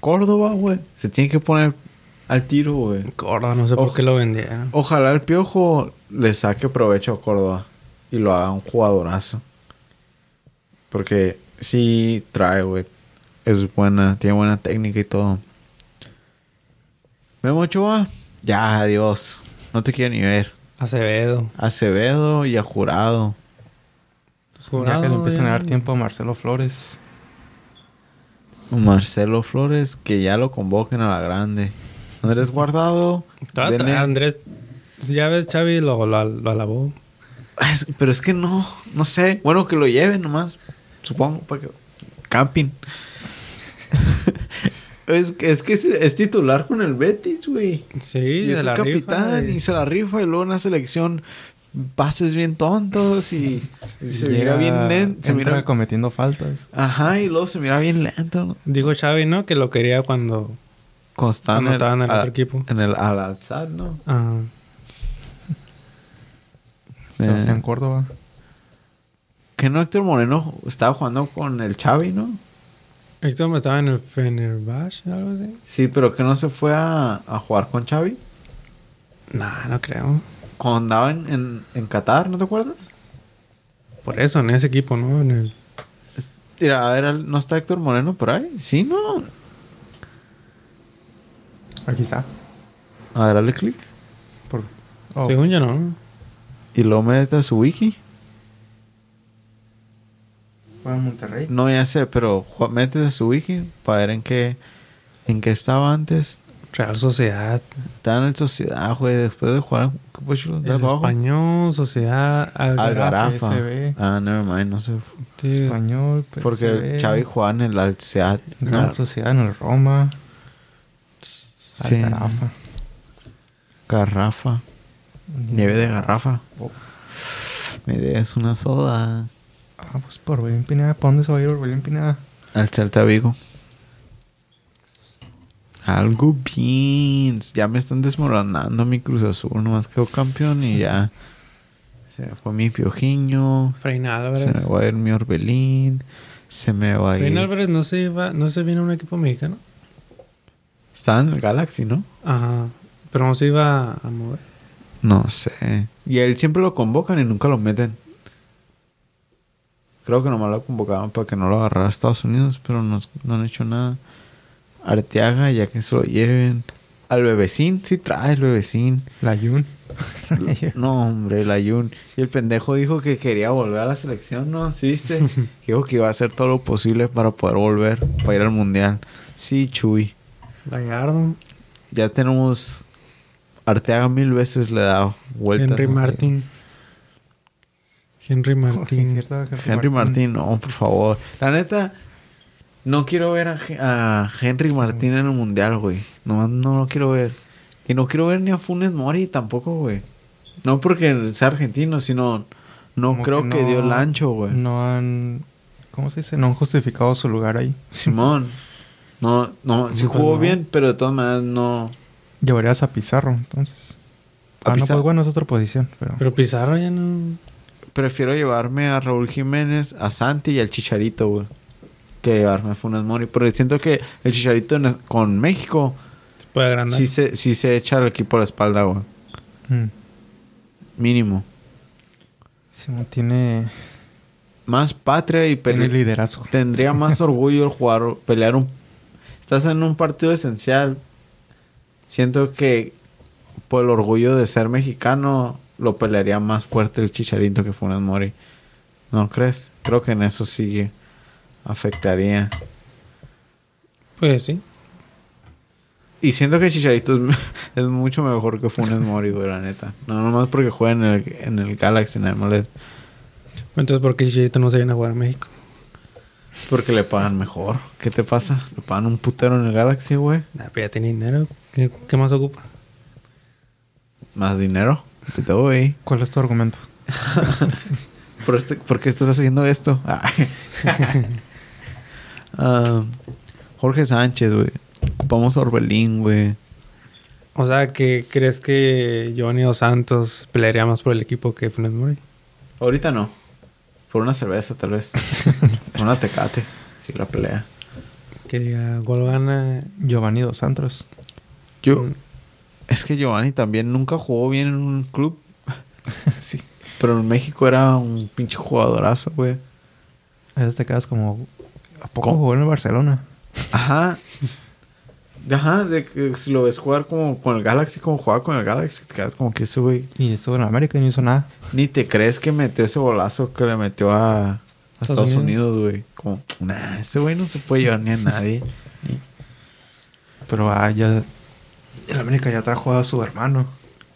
Córdoba, güey. Se tiene que poner al tiro, güey. Córdoba, no sé por qué lo vendieron. Ojalá el piojo le saque provecho a Córdoba. Y lo haga un jugadorazo. Porque sí trae, güey. Es buena, tiene buena técnica y todo. Memo Ochoa, ya, adiós. No te quiero ni ver. Acevedo. Acevedo y a Jurado. Ya Jurado, que le empiezan a dar ya- tiempo a Marcelo Flores. Marcelo Flores, que ya lo convoquen a la grande. Andrés Guardado. Dene- Andrés... pues Ya ves, Xavi lo, lo, lo alabó. Es- pero es que no, no sé. Bueno, que lo lleven nomás. Supongo, para que. Camping. es, que- es que es, es titular con el Betis, güey. Sí, Y es el la capitán rifa, y se la rifa y luego en la selección pases bien tontos y, y se mira bien lento. Se mira, cometiendo faltas. ajá, y luego se mira bien lento. Dijo Xavi, ¿no? Que lo quería cuando... Cuando en el, estaba en el a- otro equipo. En el al alzar, ¿no? Ah, Sebastián Eh. Córdoba. Que no Héctor Moreno estaba jugando con el Xavi, ¿no? Héctor estaba en el Fenerbahce, algo así. Sí, pero que no se fue a, a jugar con Xavi. Nah, no creo. Cuando andaba en, en, en Qatar, ¿no te acuerdas? Por eso, en ese equipo, ¿no? En el... Mira, a ver, ¿no está Héctor Moreno por ahí? Sí, ¿no? Aquí está. A ver, dale clic. Por... Oh, Según yo, ¿no? Y luego mete a su wiki. juega en Monterrey. No, ya sé, pero mete a su wiki para ver en qué, en qué estaba antes. Real Sociedad. Estaba en el Sociedad, güey, después de jugar. ¿Qué? ¿De El abajo? Español, Sociedad. Algarafa. PSV. Ah, never mind, no sé. Sí. Español, Porque PSV, Xavi jugaba en el Alceat. Real Sociedad en el Roma. Sí. Algarafa. Garrafa. Nieve de garrafa. Oh. Me des una soda. Ah, pues por Orbelín Pineda. ¿Para dónde se va a ir Orbelín Pineda? Al Celta Vigo. Algo bien. Ya me están desmoronando mi Cruz Azul. Nomás quedó campeón y ya. Se me fue mi Piojiño. Freina Se Álvarez. me va a ir mi Orbelín. Se me va a ir. Freina Álvarez no se iba, no se viene a un equipo mexicano. Estaba en el Galaxy, ¿no? Ajá. Pero no se iba a mover. No sé. Y él siempre lo convocan y nunca lo meten. Creo que nomás lo convocaban para que no lo agarrara a Estados Unidos, pero no, no han hecho nada. Arteaga, ya que se lo lleven. Al bebecín, sí trae el bebecín. La Jun. No, hombre, el Ayun. Y el pendejo dijo que quería volver a la selección, ¿no? ¿Sí viste? dijo que iba a hacer todo lo posible para poder volver, para ir al mundial. Sí, Chuy. Gallardo. Ya tenemos. Arteaga mil veces le da vueltas. Henry ¿no? Martín. Henry Martín. ¿cierto? Henry Martín, no, por favor. La neta, no quiero ver a, Henry Martín en el mundial, güey. No, no lo quiero ver. Y no quiero ver ni a Funes Mori tampoco, güey. No porque sea argentino, sino no Como creo que, no- dio el ancho, güey. No han... ¿Cómo se dice? No han justificado su lugar ahí. Simón. No, no, sí Pues jugó no. bien, pero de todas maneras no. Llevarías a Pizarro, entonces. A Ah, no, pues bueno, es otra posición, pero... Pero Pizarro ya no. Prefiero llevarme a Raúl Jiménez, a Santi y al Chicharito, güey. Que llevarme a Funes Mori. Porque siento que el Chicharito en- con México Se puede agrandar. sí se, sí se echa al equipo a la espalda, güey. Mm. Mínimo. Simón tiene, Más patria y tiene liderazgo. tendría más orgullo el jugar, pelear un... Estás en un partido esencial. Siento que por el orgullo de ser mexicano lo pelearía más fuerte el Chicharito que Funes Mori. ¿No crees? Creo que en eso sí afectaría. Pues sí. Y siento que Chicharito es, es mucho mejor que Funes Mori, güey, la neta. No nomás porque juega en el, en el Galaxy, en el MLS. Entonces, ¿por qué Chicharito no se viene a jugar a México? Porque le pagan mejor. ¿Qué te pasa? Le pagan un putero en el Galaxy, güey. Nah, pues ya tiene dinero. ¿Qué, qué más ocupa? Más dinero. Te doy. ¿Cuál es tu argumento? ¿Por, este- ¿Por qué estás haciendo esto? Ay. Ah, Jorge Sánchez, güey. Ocupamos a Orbelín, güey. O sea, que ¿crees que Giovanni Dos Santos pelearía más por el equipo que Funes Mori? Ahorita no. Por una cerveza, tal vez. Por una tecate. Si la pelea. Que diga, gol gana. Giovanni Dos Santos. Yo... Mm. Es que Giovanni también nunca jugó bien en un club. sí. Pero en México era un pinche jugadorazo, güey. A veces te quedas como... ¿A poco ¿Cómo? jugó en el Barcelona? Ajá. Ajá, de que si lo ves jugar como con el Galaxy, como jugaba con el Galaxy, te quedas como que ese güey. Y estuvo en América y no hizo nada. Ni te crees que metió ese golazo que le metió a, a Estados Estados Unidos, güey. Como, nah, ese güey no se puede llevar ni a nadie. Pero ah, ya... El América ya trajo a su hermano.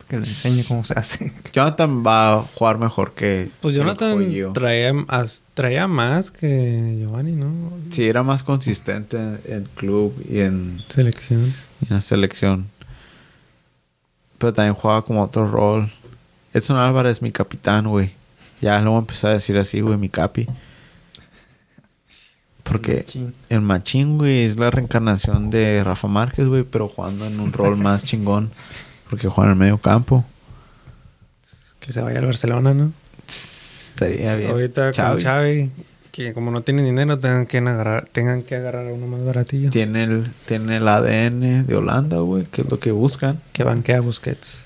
Que le enseñe cómo se hace. Jonathan va a jugar mejor que. Pues Jonathan traía, as- traía más que Giovanni, ¿no? Sí, era más consistente en, en club y en, Selección. y en la selección. Pero también jugaba como otro rol. Edson Álvarez, mi capitán, güey. Ya lo voy a empezar a decir así, güey, mi capi. Porque Machín. el machín, güey, es la reencarnación de Rafa Márquez, güey, pero jugando en un rol más chingón. Porque juega en el medio campo. Que se vaya al Barcelona, ¿no? Estaría bien. Ahorita Xavi. con Xavi, que como no tienen dinero, tengan que agarrar, tengan que agarrar a uno más baratillo. Tiene el, tiene el ADN de Holanda, güey, que es lo que buscan. Que banquea Busquets.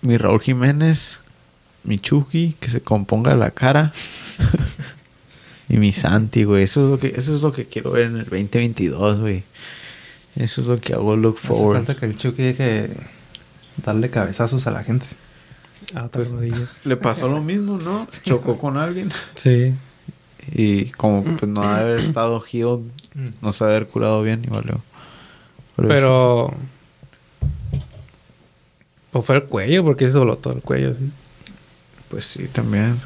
Mi Raúl Jiménez, mi Chucky, que se componga la cara. y mi Santi, güey. Eso es lo que, eso es lo que quiero ver en el 2022, güey. Eso es lo que hago look Hace forward. falta que el Chucky deje darle cabezazos a la gente. A otras Pues, rodillas. Le pasó lo mismo, ¿no? Chocó con alguien. Sí. Y como pues no haber estado healed, no se haber curado bien y valió. Pero, Pero. Pues fue el cuello, porque se dobló todo el cuello, sí. Pues sí, también.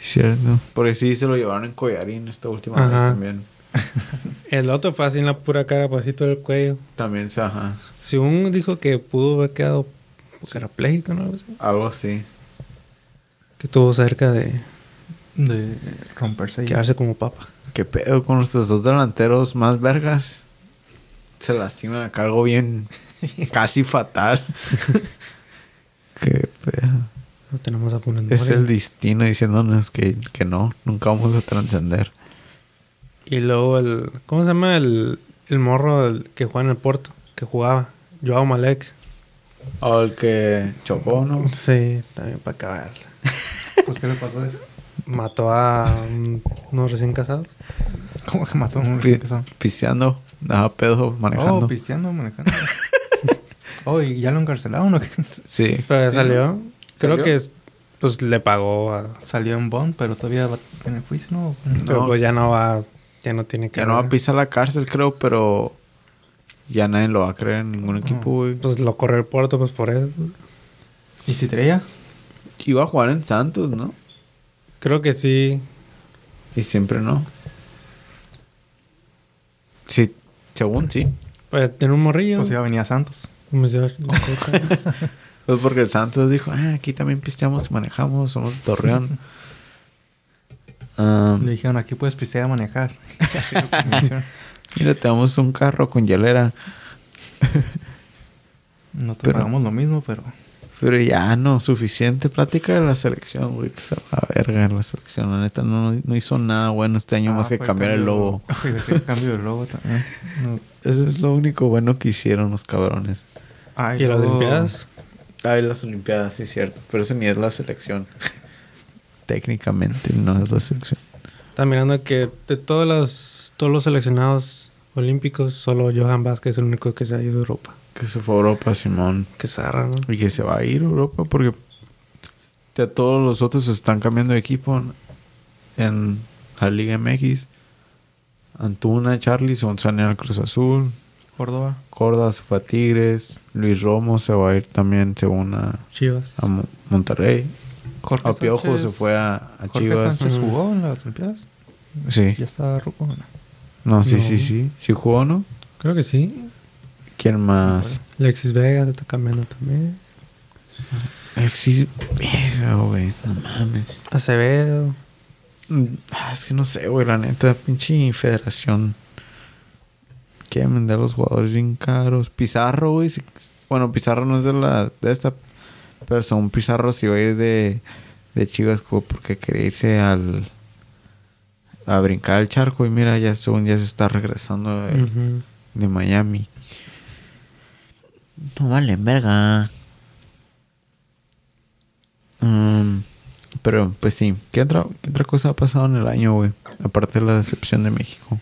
Cierto. Porque sí se lo llevaron en collarín esta última vez también. El otro fue así en la pura cara, pues así todo el cuello. También se, ajá. Si un dijo que pudo haber quedado parapléjico, ¿no? Algo así. Algo así. Que estuvo cerca de De romperse y quedarse como papa. ¿Qué pedo con nuestros dos delanteros más vergas? Se lastiman acá algo bien casi fatal. Qué pedo. No tenemos a Funes Es el destino diciéndonos que, que no, nunca vamos a trascender. Y luego el... ¿Cómo se llama el, el morro el que juega en el Porto? Que jugaba. Joao Malek. O el que chocó, ¿no? Sí, también para acabar. Pues, ¿qué le pasó a eso? Mató a un- unos recién casados. ¿Cómo que mató a un Pi- empezó? Pisteando, daba pedo manejando. Oh, pisteando, manejando. oh, ¿y ya lo encarcelaron o qué? sí. Pero ya Sí, salió. ¿no? Creo ¿Salió? que es- pues le pagó a... Salió en Bond, pero todavía va en el juicio, ¿no? Pero No. pues ya no va... Ya no tiene que... Ya no va a pisar la cárcel, creo, pero ya nadie lo va a creer en ningún equipo, güey. Pues lo corrió el Porto, pues por eso. ¿Y si traía? Iba a jugar en Santos, ¿no? Creo que sí. Y siempre no. Sí, según sí. Pues tiene un morrillo. Pues ya venía Santos. Como se llama? Pues porque el Santos dijo, ah, aquí también pisteamos y manejamos, somos de Torreón. Ah, Le dijeron, aquí puedes pistear a manejar. Así lo convenció. Mira, te damos un carro con hielera. No te Pero- pagamos lo mismo, pero... Pero ya no, suficiente plática de la selección, güey. Que se va a verga la selección. La neta no, no hizo nada bueno este año Ah, más que cambiar el logo. Oye, el cambio del logo también. No. Eso es lo único bueno que hicieron los cabrones. ¿Y las Olimpiadas? Ay, las Olimpiadas, sí, cierto. Pero ese ni es la selección. Técnicamente no es la selección. Está mirando que de todos los, todos los seleccionados olímpicos, solo Johan Vázquez es el único que se ha ido a Europa. Que se fue a Europa, Simón. Que zarra, ¿no? Y que se va a ir a Europa porque ya todos los otros están cambiando de equipo en, en la Liga MX. Antuna, Charlie se van a salir al Cruz Azul. Córdoba. Corda se fue a Tigres. Luis Romo se va a ir también según a, Chivas. a Mo- Monterrey. Jorge A Piojo Sánchez- se fue a, a Jorge Chivas. Sánchez jugó en las Olimpiadas. Sí. Ya está ruco. ¿no? No, sí, No. sí, sí. ¿Sí jugó no? Creo que sí. ¿Quién más? Alexis Vega está cambiando también. Alexis Vega, güey. No mames. Acevedo. Mm, ah, Es que no sé, güey. La neta, pinche federación. Quieren vender a los jugadores bien caros. Pizarro, güey. Bueno, Pizarro no es de la de esta. Pero son Pizarro si va a ir de, de Chivas porque quería irse al. A brincar el charco. Y mira, ya según ya se está regresando de, de Miami. No vale, verga. Mm, pero, pues sí. ¿Qué otra, ¿Qué otra cosa ha pasado en el año, güey? Aparte de la decepción de México.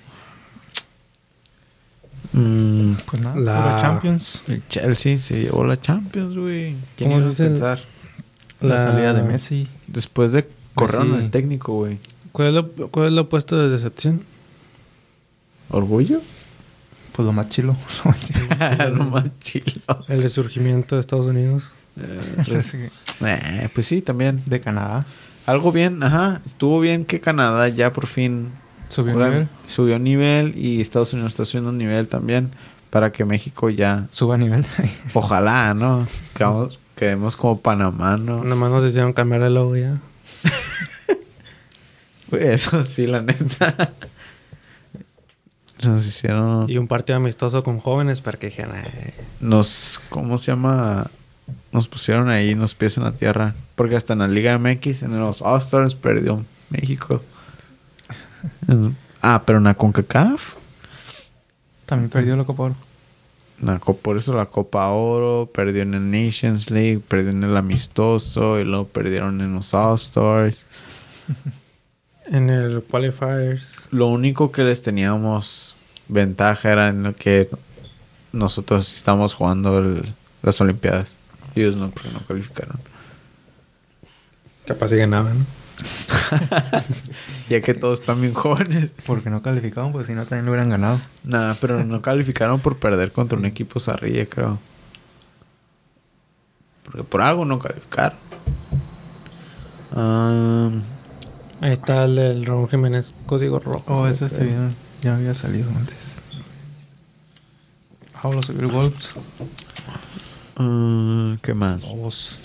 Mm, Pues nada, La- Champions. el Chelsea se llevó la Champions, güey. ¿Quién ¿Cómo iba a pensar? La... La- salida de Messi. Después de correr sí. al técnico, güey. ¿Cuál es, lo, ¿Cuál es lo opuesto de decepción? ¿Orgullo? Pues lo más chilo. Lo más chilo. El resurgimiento de Estados Unidos. Eh, res- eh, pues sí, también. de Canadá. Algo bien, ajá. Estuvo bien que Canadá ya por fin Subió juega- nivel. subió nivel y Estados Unidos está subiendo nivel también para que México ya, Suba nivel. ojalá, ¿no? Quedamos- quedemos como Panamá, ¿no? Nomás nos hicieron cambiar de logo ya. Eso sí, la neta. Nos hicieron, Y un partido amistoso con jóvenes para que dijeran, "Ay, nos, ¿cómo se llama? Nos pusieron ahí los pies en la tierra. Porque hasta en la Liga MX, en los All-Stars, perdió México. Ah, pero en la CONCACAF. También perdió la Copa Oro. La co- por eso la Copa Oro, perdió en el Nations League, perdió en el Amistoso y luego perdieron en los All Stars. en el qualifiers. Lo único que les teníamos ventaja era en lo que nosotros estamos jugando el- las Olimpiadas. Ellos no, porque no calificaron. Capaz si ganaban. Ya que todos están bien jóvenes. Porque no calificaron, pues si no también lo hubieran ganado. Nada, pero no calificaron por perder contra un equipo zarrilla, creo. Porque por algo no calificaron. Ah, Ahí está el del Raúl Jiménez, código rojo. Oh, ese este video ya había salido antes. Subió el Wolves. ah, ¿Qué más? Lobos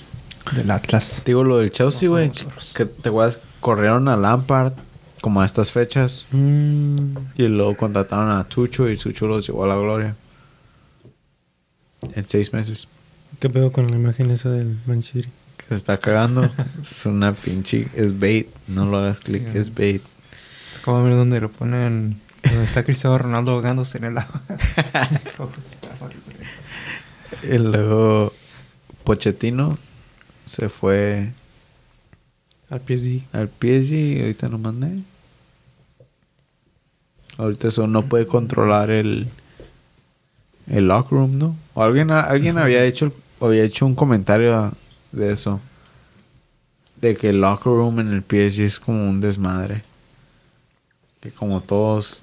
del Atlas. Digo lo del Chelsea, güey. Que te acuerdas, corrieron a Lampard como a estas fechas. Mm, Y luego contrataron a Tucho y Tucho los llevó a la gloria. En seis meses. ¿Qué pedo con la imagen esa del Manchester? Que se está cagando. es una pinche... Es bait. No lo hagas clic. Sí, es bait. Es como ver donde lo ponen. Donde está Cristiano Ronaldo ahogándose en el agua. Y luego Pochettino se fue Al PSG. al PSG ahorita no mandé. Ahorita eso no puede controlar el el locker room, ¿no? O alguien alguien había hecho había hecho un comentario de eso. De que el locker room en el PSG es como un desmadre. Que como todos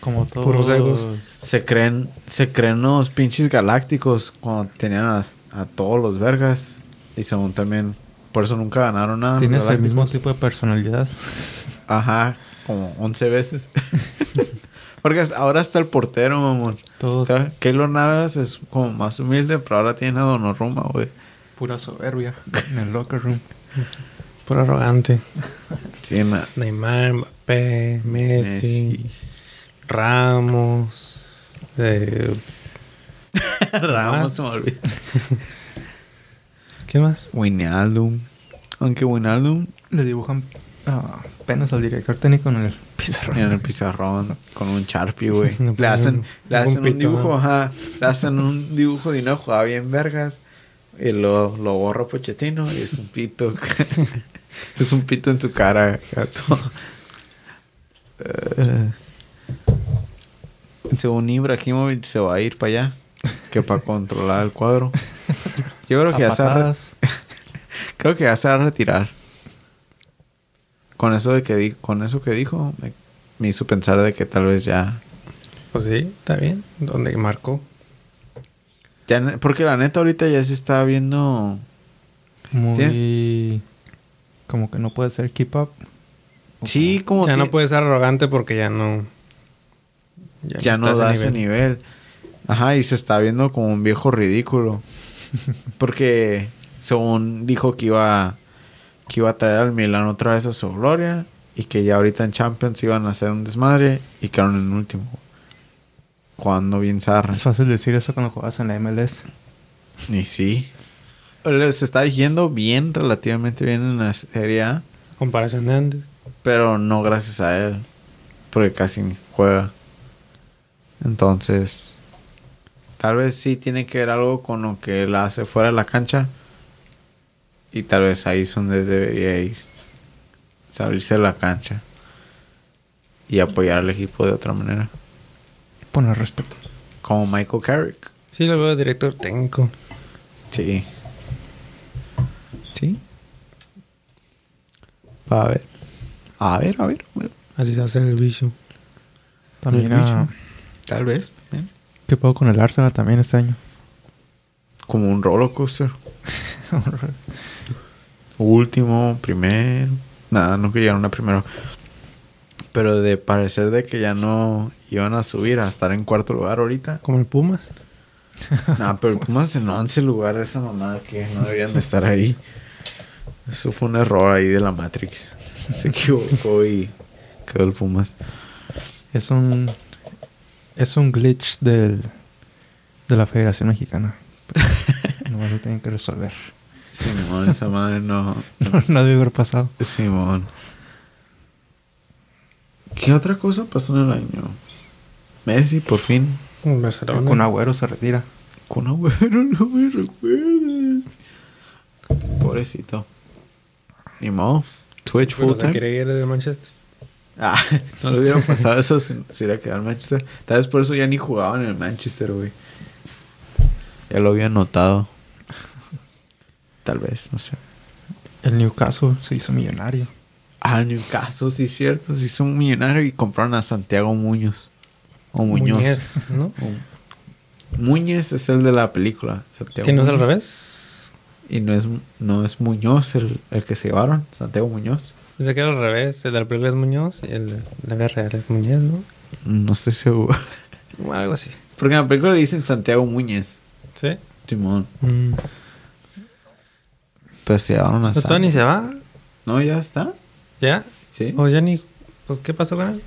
Como todos. Puros egos. se creen se creen los pinches galácticos cuando tenían a, a todos los vergas y según también por eso nunca ganaron nada. Tienes el mismo tipo de personalidad. Ajá, como 11 veces. Porque ahora está el portero, mamón. Todos. O sea, Keylor Navas es como más humilde, pero ahora tiene a Donoruma, güey. Pura soberbia en el locker room. Por arrogante. Neymar, Mbappé, Messi, Messi. Ramos. eh, Ramos se me olvida. ¿Qué más? Wijnaldum. Aunque Wijnaldum Le dibujan ah, penas al director técnico en el pizarrón. en el pizarrón con un Sharpie, güey. No, le hacen, un- le hacen un dibujo, ajá. Le hacen un dibujo de una jugada bien vergas. Y lo, lo borra Pochettino y es un pito. es un pito en su cara, gato. Eh, según Ibrahimovic se va a ir para allá. Que para controlar el cuadro. Yo creo que ya se va a re- patadas. Creo que ya se va a retirar. Con eso de que di- con eso que dijo, me, me hizo pensar de que tal vez ya. Pues sí, está bien. Donde marcó. ya porque la neta ahorita ya se está viendo. Muy... Como que no puede ser keep up. ¿O Sí, como ya que no puede ser arrogante porque ya no. ya no, da ese nivel. Ajá, y se está viendo como un viejo ridículo. porque según dijo que iba que iba a traer al Milan otra vez a su gloria y que ya ahorita en Champions iban a hacer un desmadre y quedaron en último. Jugando bien zarra. Es fácil decir eso cuando juegas en la MLS. Y sí. Les está yendo bien, relativamente bien en la Serie A. Comparación de antes. Pero no gracias a él. Porque casi ni juega. Entonces. Tal vez sí tiene que ver algo con lo que él hace fuera de la cancha. Y tal vez ahí es donde debería ir. Salirse de la cancha. Y apoyar al equipo de otra manera. Poner respeto. Como Michael Carrick. Sí, lo veo director técnico. Sí. Sí. A ver. A ver, a ver. a ver. Así se hace el bicho. También El a... bicho. Tal vez. ¿eh? ¿Qué puedo con el Arsenal también este año? Como un roller coaster. Último, primero. Nada, nunca llegaron a primero. Pero de parecer de que ya no iban a subir a estar en cuarto lugar ahorita. Como el Pumas. Nah, pero Pumas en once lugar esa mamada que no deberían de estar ahí. Eso fue un error ahí de la Matrix. Se equivocó y quedó el Pumas. Es un... Es un glitch del... De la Federación Mexicana. no lo tienen que resolver. Simón, esa madre no. No, no debe haber pasado. Simón. ¿Qué otra cosa pasó en el año? Messi, por fin. Barcelona. Con Agüero se retira. Con Agüero, no me recuerdes. Pobrecito. Ni modo. Twitch Pero full time. quiere ir de Manchester. Ah, no le hubiera pasado eso si si hubiera quedado en Manchester. Tal vez por eso ya ni jugaban en el Manchester, güey. Ya lo había notado. Tal vez, no sé. El Newcastle se hizo millonario. Ah, Newcastle, sí, cierto. Se hizo un millonario y compraron a Santiago Muñoz. O Muñoz. Muñez, ¿no? O- Muñez es el de la película. Santiago ¿Que no es al revés? Y no es, no es Muñoz el, el que se llevaron, Santiago Muñoz. Pensé que era al revés. El de la película es Muñoz y el de la vida real es Muñez, ¿no? No estoy seguro. O algo así. Porque en la película le dicen Santiago Muñez. ¿Sí? Simón. Mm. Pero se llevaron a ¿No Tony se va? No, ya está. ¿Ya? Sí. ¿O ya ni...? Pues, ¿qué pasó con él?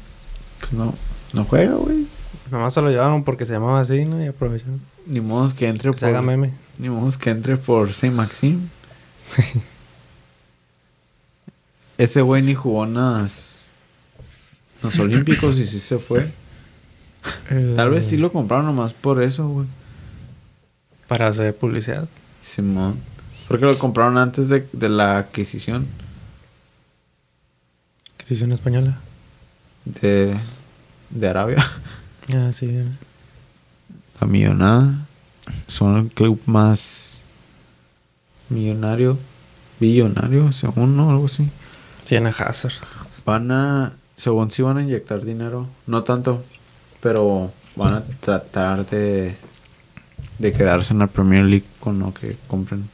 Pues no, no juega, güey. Nomás se lo llevaron porque se llamaba así, ¿no? Y aprovecharon. Ni modo que entre Que se haga por. meme. Ni modo que entre por Saint Maxim. Ese güey ni jugó en las. Los Olímpicos y sí se fue. Tal vez sí lo compraron nomás por eso, güey. Para hacer publicidad. Simón. Porque lo compraron antes de, de la adquisición Adquisición española. de, de Arabia. Ah, sí. eh. La millonada. Son el club más millonario. Billonario, según, ¿no? Algo así. Tiene Hazard. Van a, según sí van a inyectar dinero, no tanto, pero van a tratar de, de quedarse en la Premier League con lo que compren.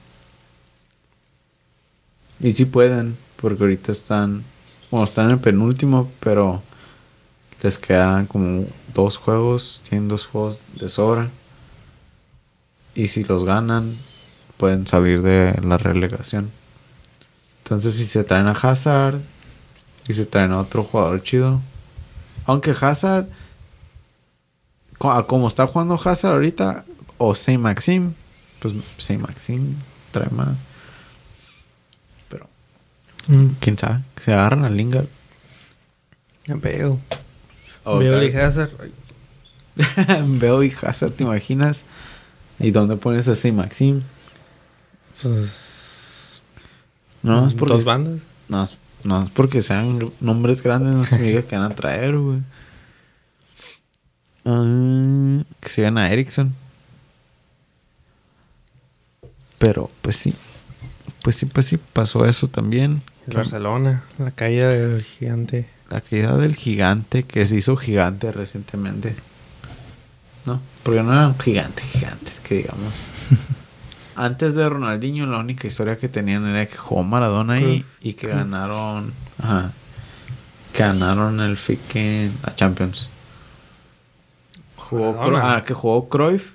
Y sí pueden, porque ahorita están, bueno, están en el penúltimo, pero les quedan como dos juegos, tienen dos juegos de sobra. Y si los ganan, pueden salir de la relegación. Entonces, si se traen a Hazard y se traen a otro jugador chido. Aunque Hazard a como está jugando Hazard ahorita, o Saint Maxim, pues Saint Maxim trae más. Pero, Mm. quién sabe, se agarran a Lingard. Veo. O Veo y Hazard. Veo y Hazard, ¿te imaginas? ¿Y dónde pones a Saint Maxim? Pues. No, es porque Dos bandas. No, es- no es porque sean nombres grandes, no significa que van a traer, güey. Ah, que se a Ericsson. Pero, pues sí. Pues sí, pues sí, pasó eso también. El Barcelona. La caída del gigante. La caída del gigante que se hizo gigante recientemente. ¿No? Porque no era un gigante, gigante, que digamos. Antes de Ronaldinho, la única historia que tenían era que jugó Maradona ahí y que ganaron. Ajá. Que ganaron el freaking. La Champions. Jugó Cro- ah, que jugó Cruyff,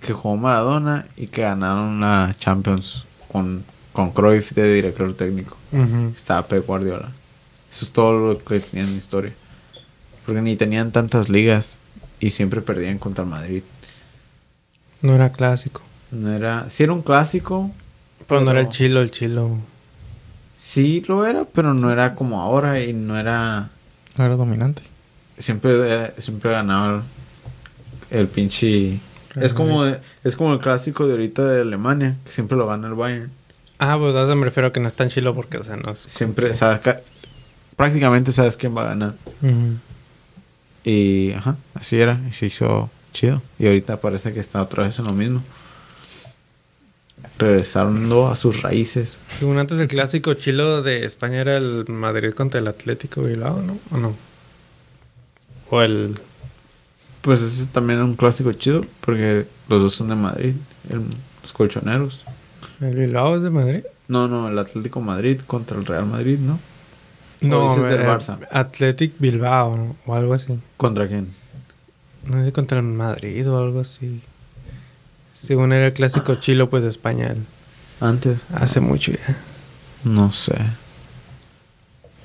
que jugó Maradona y que ganaron la Champions con, con Cruyff de director técnico. Estaba Pep Guardiola. Eso es todo lo que tenían en historia. Porque ni tenían tantas ligas y siempre perdían contra Madrid. No era clásico. No era... Sí era un clásico. Pero no era el chilo, el chilo. Sí lo era, pero no era como ahora y no era... No era dominante. Siempre, eh, siempre ganaba el, el pinche... Real Es como, es como el clásico de ahorita de Alemania, que siempre lo gana el Bayern. Ah, pues a eso me refiero a que no es tan chilo porque, o sea, no es. Siempre, sabes, ca- prácticamente sabes quién va a ganar. Y, ajá, así era. Y se hizo chido. Y ahorita parece que está otra vez en lo mismo. Regresando a sus raíces. Según antes el clásico chilo de España era el Madrid contra el Atlético Bilbao, ¿no? ¿O no? O el... Pues ese también es un clásico chido. Porque los dos son de Madrid. el- los colchoneros. ¿El Bilbao es de Madrid? No, no, el Atlético Madrid contra el Real Madrid, ¿no? No, dices del el Barça? Athletic Bilbao ¿no? o algo así. ¿Contra quién? No sé contra el Madrid o algo así. Según era el clásico chilo pues de España el- Antes. hace mucho ya. No sé.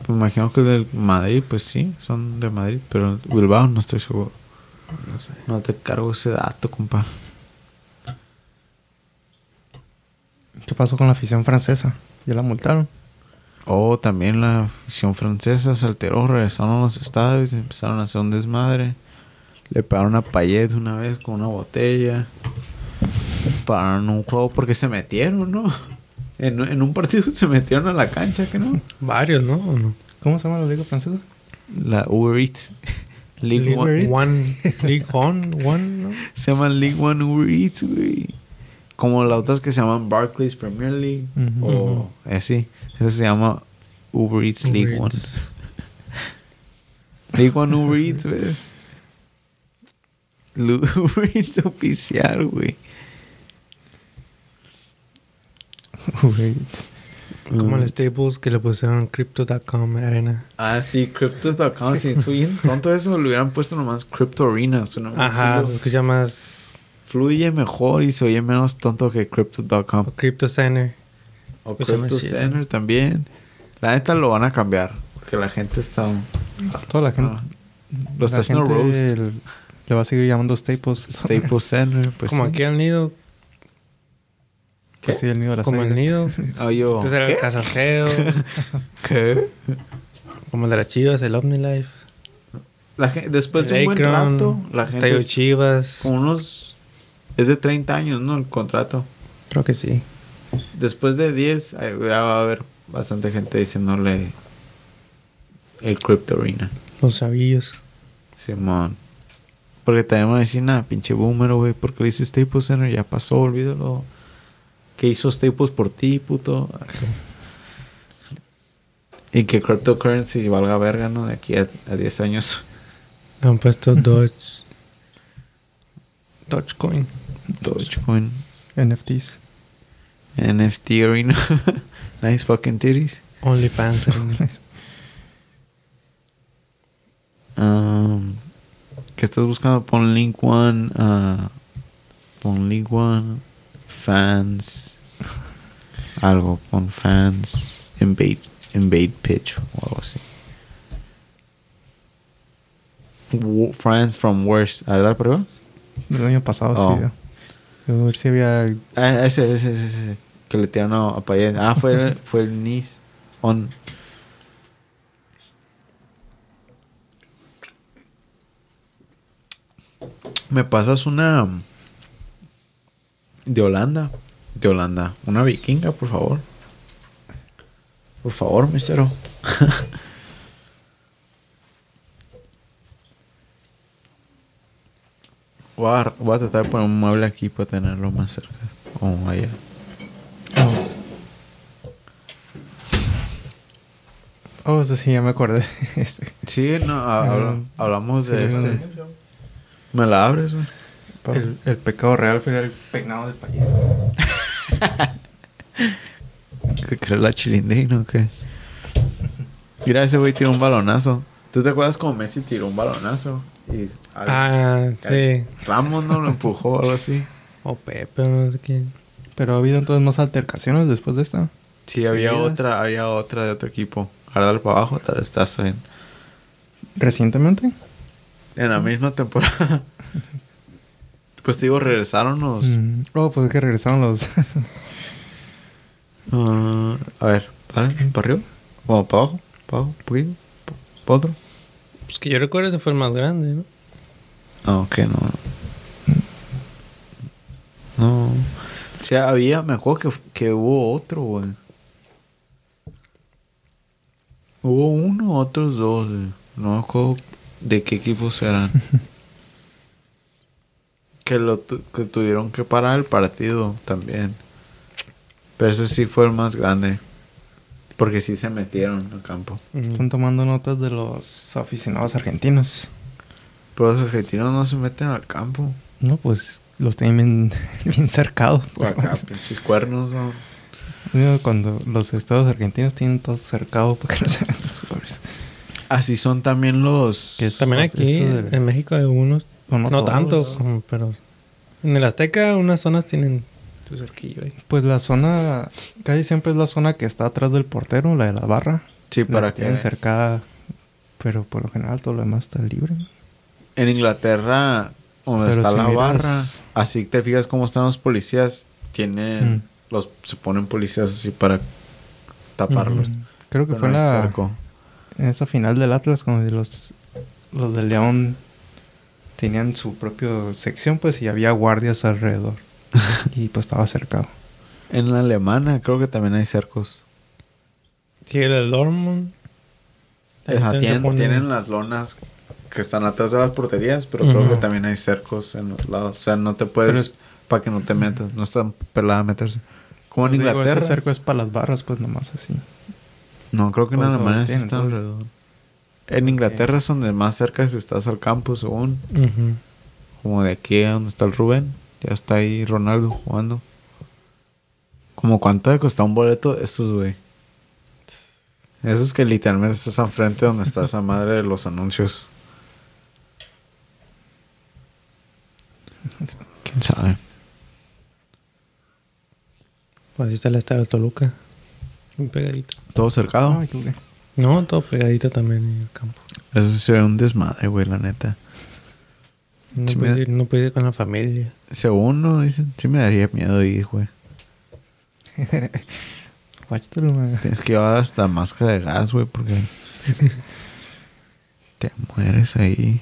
Me imagino que del Madrid, pues sí, son de Madrid. Pero Bilbao no estoy seguro. No sé. No te cargo ese dato, compa. ¿Qué pasó con la afición francesa? ¿Ya la multaron? Oh, también la afición francesa se alteró, regresaron a los estadios y empezaron a hacer un desmadre. Le pegaron a Payet una vez con una botella. Pararon un juego porque se metieron, ¿no? En, en un partido se metieron a la cancha, ¿que no? Varios, ¿no? ¿O no? ¿Cómo se llama la liga francesa? La Uber Eats. League League One. League One, One, ¿no? Se llama League One Uber Eats, güey. Como las otras que se llaman Barclays Premier League. O así. Esa se llama Uber Eats League One. League One Uber Eats, ¿ves? Uber Eats oficial, güey. Como Mm. el Staples que le pusieron Crypto.com Arena. Ah, sí, Crypto.com. Sí, es bien tonto eso. Le hubieran puesto nomás Crypto Arena. Ajá, se escucha más Fluye mejor y se oye menos tonto que Crypto.com. o Crypto Center. O Crypto chido. Center también. La neta lo van a cambiar. Porque la gente está... Toda la gente. Ah, lo está haciendo roast. el- Le va a seguir llamando Staples. Staples Center. Pues como sí. aquí al nido, Pues sí, el nido de las como el nido. Yo, Entonces era el. Casajeo, ¿Qué? como el de las Chivas, el OmniLife. La después de un buen rato, la gente... Estadio es- Chivas. Como unos... Es de 30 años, ¿no? El contrato. Creo que sí. Después de 10, ahí ya va a haber bastante gente diciéndole el Crypto Arena. Los chavillos. Simón. Porque también van a decir, nada, pinche boomer, güey. Porque le dice Staples Center, ya pasó, olvídalo. ¿Qué hizo Staples por ti, puto? y que cryptocurrency valga verga, ¿no? De aquí a, a 10 años. Han puesto Dodge. Dogecoin. Dogecoin. NFTs. NFT Arena. nice fucking titties. OnlyFans. Arena. Um, ¿Qué estás buscando? Pon link one. ah, pon link one. Fans. Algo. Pon fans. Invade. Invade pitch. O algo así. Friends from worst. A por arriba. del año pasado, Oh. sí. A ver si había... Ah, ese, ese, ese, ese. Que le tiraron a, a Payet. Ah, fue el, fue el Nice. On. ¿Me pasas una de Holanda? De Holanda. Una vikinga, por favor. Por favor, mesero. voy, a, voy a tratar de poner un mueble aquí para tenerlo más cerca. O allá. Oh, eso sí, ya me acordé. Este, Sí, no, ha- habla- hablamos de sí, este. ¿Me la abres, güey? El, el pecado real fue el peinado del payaso. ¿Qué crees la chilindrina o qué? Mira, ese güey tiró un balonazo. ¿Tú te acuerdas como Messi tiró un balonazo? Y al- Ah, sí. Ramos no lo empujó o algo así. O Pepe, no sé quién. Pero ha habido entonces más altercaciones después de esta. Sí, había otra, había otra de otro equipo. Guardar para abajo, tal estás en, Recientemente. en la misma temporada. pues te digo, regresaron los. Mm, Oh, pues es que regresaron los... Ah, a ver, ¿para, para arriba? ¿O para abajo? ¿Para abajo? ¿Poquito? ¿Para otro? Pues que yo recuerdo ese fue el más grande, ¿no? Ah, ok, no. No. O sea, había, me acuerdo que, que hubo otro, güey. Hubo uno, otros dos, güey. No me acuerdo de qué equipos eran. que lo tu- que tuvieron que parar el partido también. Pero ese sí fue el más grande. Porque sí se metieron al campo. Están tomando notas de los aficionados argentinos. Pero los argentinos no se meten al campo. No, pues los tienen bien, bien cercados. Acá, pinches cuernos, ¿no? Cuando los estados argentinos tienen todo cercado para que no se los jugadores. Así son también los... Que También aquí, de- en México hay unos. No, no tanto, como- pero... En el Azteca unas zonas tienen su cerquillo ahí. Pues la zona, casi siempre es la zona que está atrás del portero, la de la barra. Sí, para que... cercada, pero por lo general todo lo demás está libre. En Inglaterra, donde Pero está si la miras- barra, así te fijas cómo están los policías, tienen... Mm. los Se ponen policías así para taparlos. Mm, Creo que Pero fue en la, cerco. en esa final del Atlas cuando los, los de León tenían su propia sección, pues y había guardias alrededor. y pues estaba cercado. En la alemana creo que también hay cercos. Sí, el Dortmund. Tienen, ponen- tienen las lonas que están atrás de las porterías, pero creo que también hay cercos en los lados. O sea, no te puedes... Es- Para que no te metas. No está pelada meterse. Como en digo, Inglaterra. ese cerco es para las barras, pues nomás así. No, creo que en Pues, Alemania sí está alrededor. En Inglaterra es donde más cerca estás al campo, según. Como de aquí a donde está el Rubén. Ya está ahí Ronaldo jugando. Como cuánto de costado un boleto estos, güey. Esos que literalmente estás enfrente donde está esa madre de los anuncios. ¿Quién sabe? Pues así está el estadio de Toluca. Muy pegadito. Todo cercado. Ay, qué. No, todo pegadito también en el campo. Eso sí se ve un desmadre, güey, la neta. No, Sí me- ir, no puedes ir con la familia. Según no dicen, sí me daría miedo ir, güey. Tienes que llevar hasta máscara de gas, güey, porque te mueres ahí.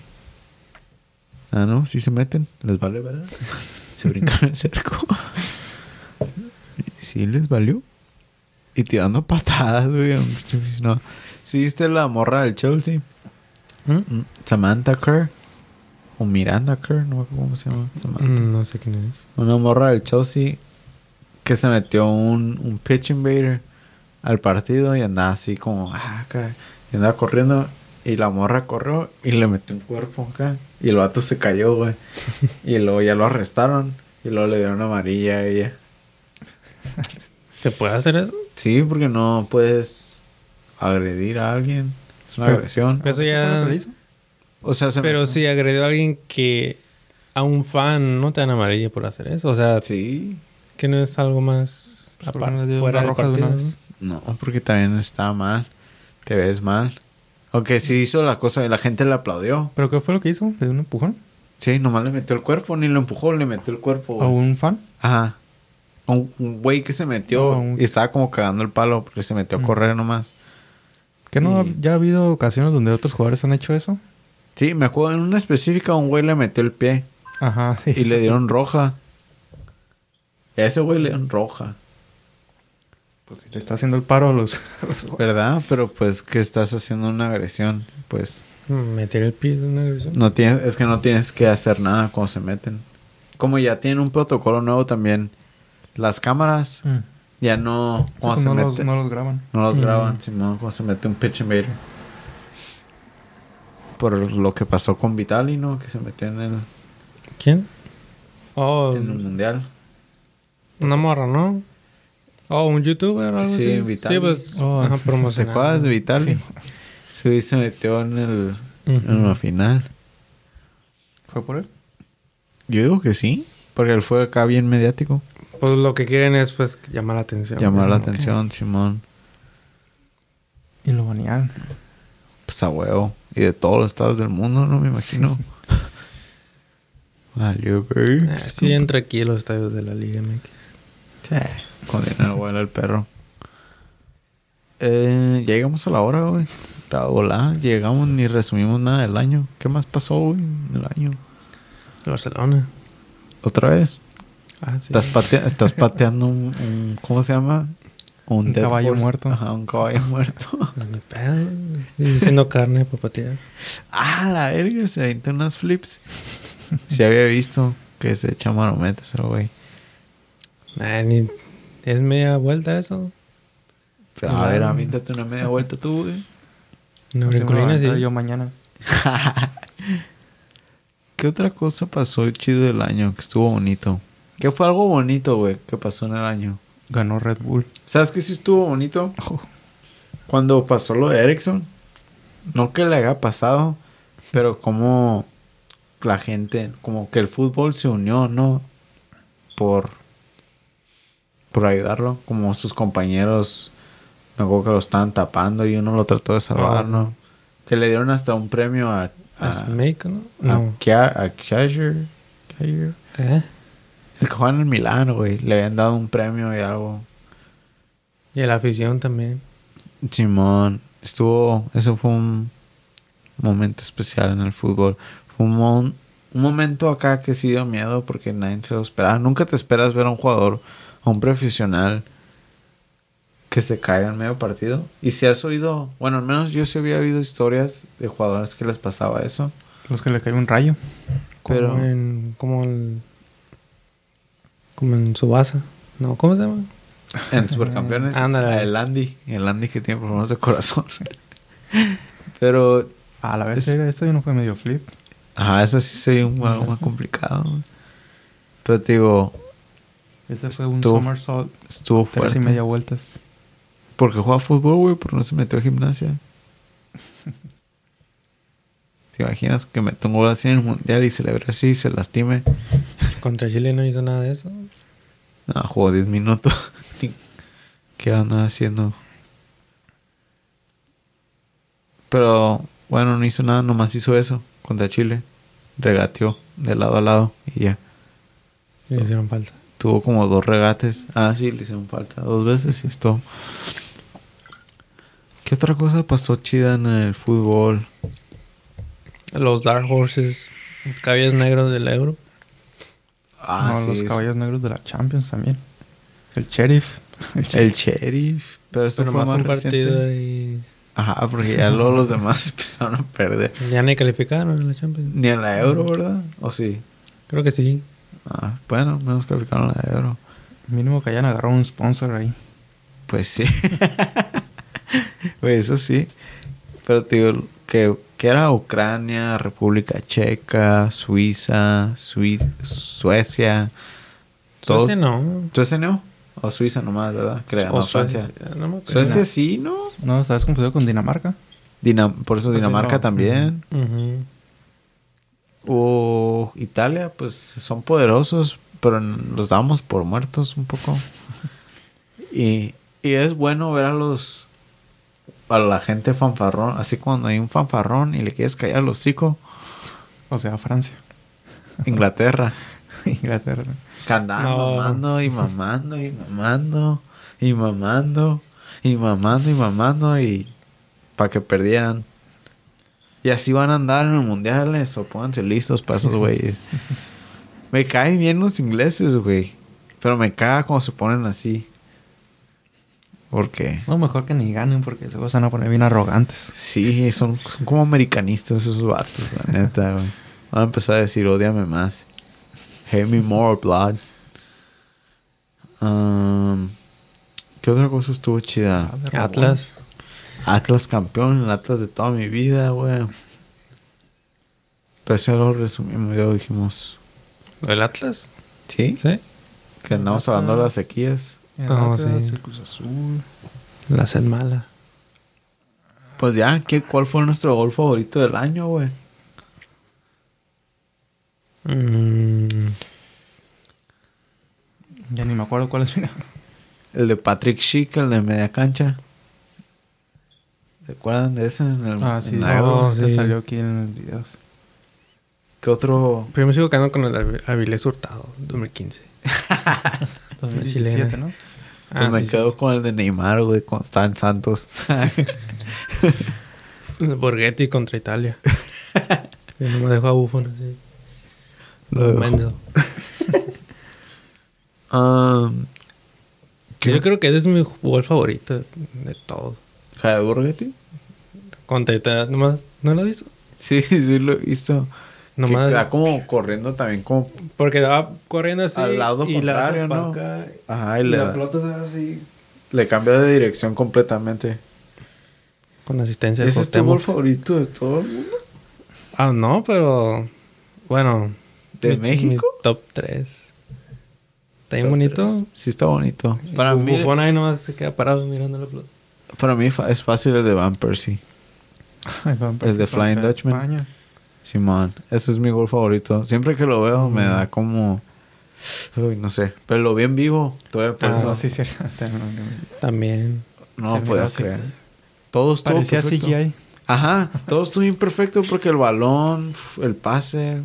Ah, no, sí se meten. Les vale, ¿verdad? Se brincan el cerco. Sí les valió. Y tirando patadas, güey. a un pinche aficionado. ¿Sí viste la morra del Chelsea? ¿Mm? Mm, Samantha Kerr. O Miranda Kerr, no me acuerdo cómo se llama. Samantha. Mm, No sé quién es. Una morra del Chelsea que se metió un, un pitch invader al partido y andaba así como, ah, acá, y andaba corriendo y la morra corrió y le metió un cuerpo acá y el vato se cayó, güey. y luego ya lo arrestaron y luego le dieron amarilla a ella. ¿Se puede hacer eso? Sí, porque no puedes agredir a alguien. Es una Pero- agresión. Eso ¿Fue ya... O sea, se Pero si agredió a alguien que... A un fan no te dan amarilla por hacer eso. O sea, Sí. que no es algo más... Pues, ¿por qué aparte, fuera una del roja de una partido, vez? ¿no? Porque también está mal. Te ves mal. Aunque sí hizo la cosa y la gente le aplaudió. ¿Pero qué fue lo que hizo? ¿Le dio un empujón? Sí, nomás le metió el cuerpo, ni lo empujó, le metió el cuerpo. ¿A un fan? Ajá. Un un güey que se metió un- y estaba como cagando el palo porque se metió a Mm. correr nomás. ¿Que no Y- ya ha habido ocasiones donde otros jugadores han hecho eso? Sí, me acuerdo en una específica un güey le metió el pie Ajá, sí. y le dieron roja. Y a ese güey le dieron roja, Pues si le está haciendo el paro a los... a los- ¿verdad? Pero pues que estás haciendo una agresión, pues Meter el pie de una agresión. no tienes, es que no tienes que hacer nada cuando se meten. Como ya tienen un protocolo nuevo también, las cámaras Mm. Ya no, cuando se no, los, meten- no los graban. No los graban, Simón, cuando se mete un pitch invader. Por lo que pasó con Vitali, ¿no? Que se metió en el, ¿Quién? Oh, en el mundial. una morra, ¿no? Oh, un youtuber o algo Sí, así. Vitali. Sí, pues, Oh, ajá, ¿Te promocionando. acuerdas de Vitali? Sí. Sí, güey se metió en el en la final. ¿Fue por él? Yo digo que sí, porque él fue acá bien mediático. Pues lo que quieren es, pues, llamar la atención. Llamar la atención, Simón. Y lo banearon. Pues a huevo. Y de todos los estados del mundo, ¿no? Me imagino. Valió. Ah, sí, entra aquí los estadios de la Liga MX. Con dinero vuela el perro. Eh, ya llegamos a la hora, güey. La volada. Llegamos ni resumimos nada del año. ¿Qué más pasó, güey? En el año. El Barcelona. ¿Otra vez? Ah, sí. Estás, patea- estás pateando un, un- ¿Cómo se llama? Un dead caballo horse. muerto. Ajá, un caballo muerto. Pues. Y Diciendo carne para patear. ah, la verga. Se aventó unas flips. Sí había visto que se echa marometas el güey. Ni... ¿Es media vuelta eso? A ver, avíntate una media vuelta tú, güey. Me brincolina, sí. yo mañana. ¿Qué otra cosa pasó chido del año que estuvo bonito? ¿Qué fue algo bonito, güey, que pasó en el año? Ganó Red Bull. ¿Sabes qué sí estuvo bonito? Cuando pasó lo de Erickson. No que le haya pasado, pero como la gente, como que el fútbol se unió, ¿no? Por, por ayudarlo. Como sus compañeros, me acuerdo que lo estaban tapando y uno lo trató de salvar, Oh. ¿no? Que le dieron hasta un premio a... ¿A a no? a, No. A. ¿Eh? El que juega en el Milán, güey. Le habían dado un premio y algo. Y a la afición también. Simón, estuvo. Eso fue un momento especial en el fútbol. Fue un, mon- un momento acá que sí dio miedo porque nadie se lo esperaba. Nunca te esperas ver a un jugador, a un profesional, que se caiga en medio partido. Y si has oído, bueno, al menos yo sí había oído historias de jugadores que les pasaba eso. Los que le cae un rayo. Como Pero- en... Como el... Como en Subasa. No, ¿cómo se llama? En Supercampeones. Ándale. El Andy. El Andy que tiene problemas de corazón. Pero A la vez, Es- era esto y no fue medio flip. Ajá, eso sí sería un, algo más complicado. Pero te digo, Ese fue un Estuvo- somersault. estuvo Tres fuerte. y media vueltas. Porque juega fútbol, güey, pero no se metió a gimnasia. ¿Te imaginas que mete un gol así en el mundial y celebre así y se lastime? Contra Chile no hizo nada de eso. No, jugó 10 minutos. ¿Qué anda haciendo? Pero bueno, no hizo nada, nomás hizo eso contra Chile. Regateó de lado a lado y ya. Le hicieron falta. Tuvo como dos regates. Ah, sí, le hicieron falta dos veces y esto. ¿Qué otra cosa pasó chida en el fútbol? Los Dark Horses. Caballos negros del Euro. Ah, no, sí. los caballos negros de la Champions también. El Sheriff. El Sheriff. Pero esto fue más un partido reciente. y... Ajá, porque ya luego los demás empezaron a perder. Ya ni calificaron en la Champions. Ni en la Euro, ¿verdad? ¿O sí? Creo que sí. Ah, bueno, menos calificaron la Euro. Mínimo que hayan agarrado un sponsor ahí. Pues sí. Pues eso sí. Pero te digo, que, que era Ucrania, República Checa, Suiza, Sui- Suecia. Todos. Suecia no. ¿Suecia no? O Suiza nomás, ¿verdad? Ganó O Francia. Suecia, no me acuerdo. Suecia sí, ¿no? No, ¿sabes confundido con Dinamarca? Dinam- por eso Pues sí, Dinamarca no. también. O Italia, pues son poderosos, pero los damos por muertos un poco. Y, y es bueno ver a los a la gente fanfarrón, así cuando hay un fanfarrón y le quieres callar el hocico, O sea, Francia. Inglaterra. Inglaterra. Andaban No. mamando y mamando y mamando y mamando y mamando y mamando y para que perdieran. Y así van a andar en los mundiales o pónganse listos para esos güeyes. me caen bien los ingleses, güey. Pero me caga cuando se ponen así. ¿Por qué? No, mejor que ni ganen porque se van a poner bien arrogantes. Sí, son, son como americanistas esos vatos, la neta, güey. Van a empezar a decir, odiame más. Hate me more, blood. Um, ¿Qué otra cosa estuvo chida? Atlas. Atlas campeón, el Atlas de toda mi vida, güey. Pero ya lo resumimos, ya lo dijimos. ¿El Atlas? ¿Sí? Sí. Que andamos hablando de las sequías. El Ah, Atlas, sí. el Cruz Azul. La sed mala. Pues ya, ¿qué, ¿cuál fue nuestro gol favorito del año, güey? Mm, Ya ni me acuerdo cuál es. mira. El de Patrick Schick, el de media cancha. ¿Se acuerdan de ese? En el, Ah, sí. en la no. Sí. salió aquí en los videos. ¿Qué otro? Pero me sigo quedando con el de Avilés Hurtado, 2015. 2017, ¿no? Ah, Pues me sí, quedo sí. con el de Neymar, güey, con Stan Santos. Borghetti contra Italia. No me dejó a Buffon así. Lo. Menso. Um. Yo creo que ese es mi gol favorito de todo. ¿Javier Borghetti? Contra Italia. ¿Nomás? ¿No lo has visto? Sí, sí lo he visto. Nomás. Que está como corriendo también como... Porque va corriendo así. Al lado y la contrario, ¿no? acá, Ajá, y y le, la pelota se va así. le cambia de dirección completamente. Con asistencia de ¿Ese es tu gol favorito de todo el mundo? Ah, no, pero. Bueno. ¿De mi- México? mi top 3. Está bien bonito. tres. Sí está bonito. Para mí, Buffon ahí nomás se queda parado mirando la pelota. para mí es fácil el de Van Persie. Ay, van El de Flying Dutchman. España. Simón, ese es mi gol favorito. Siempre que lo veo me da como... Uy, no sé. Pero lo vi en vivo. Todavía por Ah, eso No, sí, sí. También. no así. creer. Todo estuvo Parecía perfecto. CGI. Ajá, todo estuvo bien perfecto porque el balón, el pase,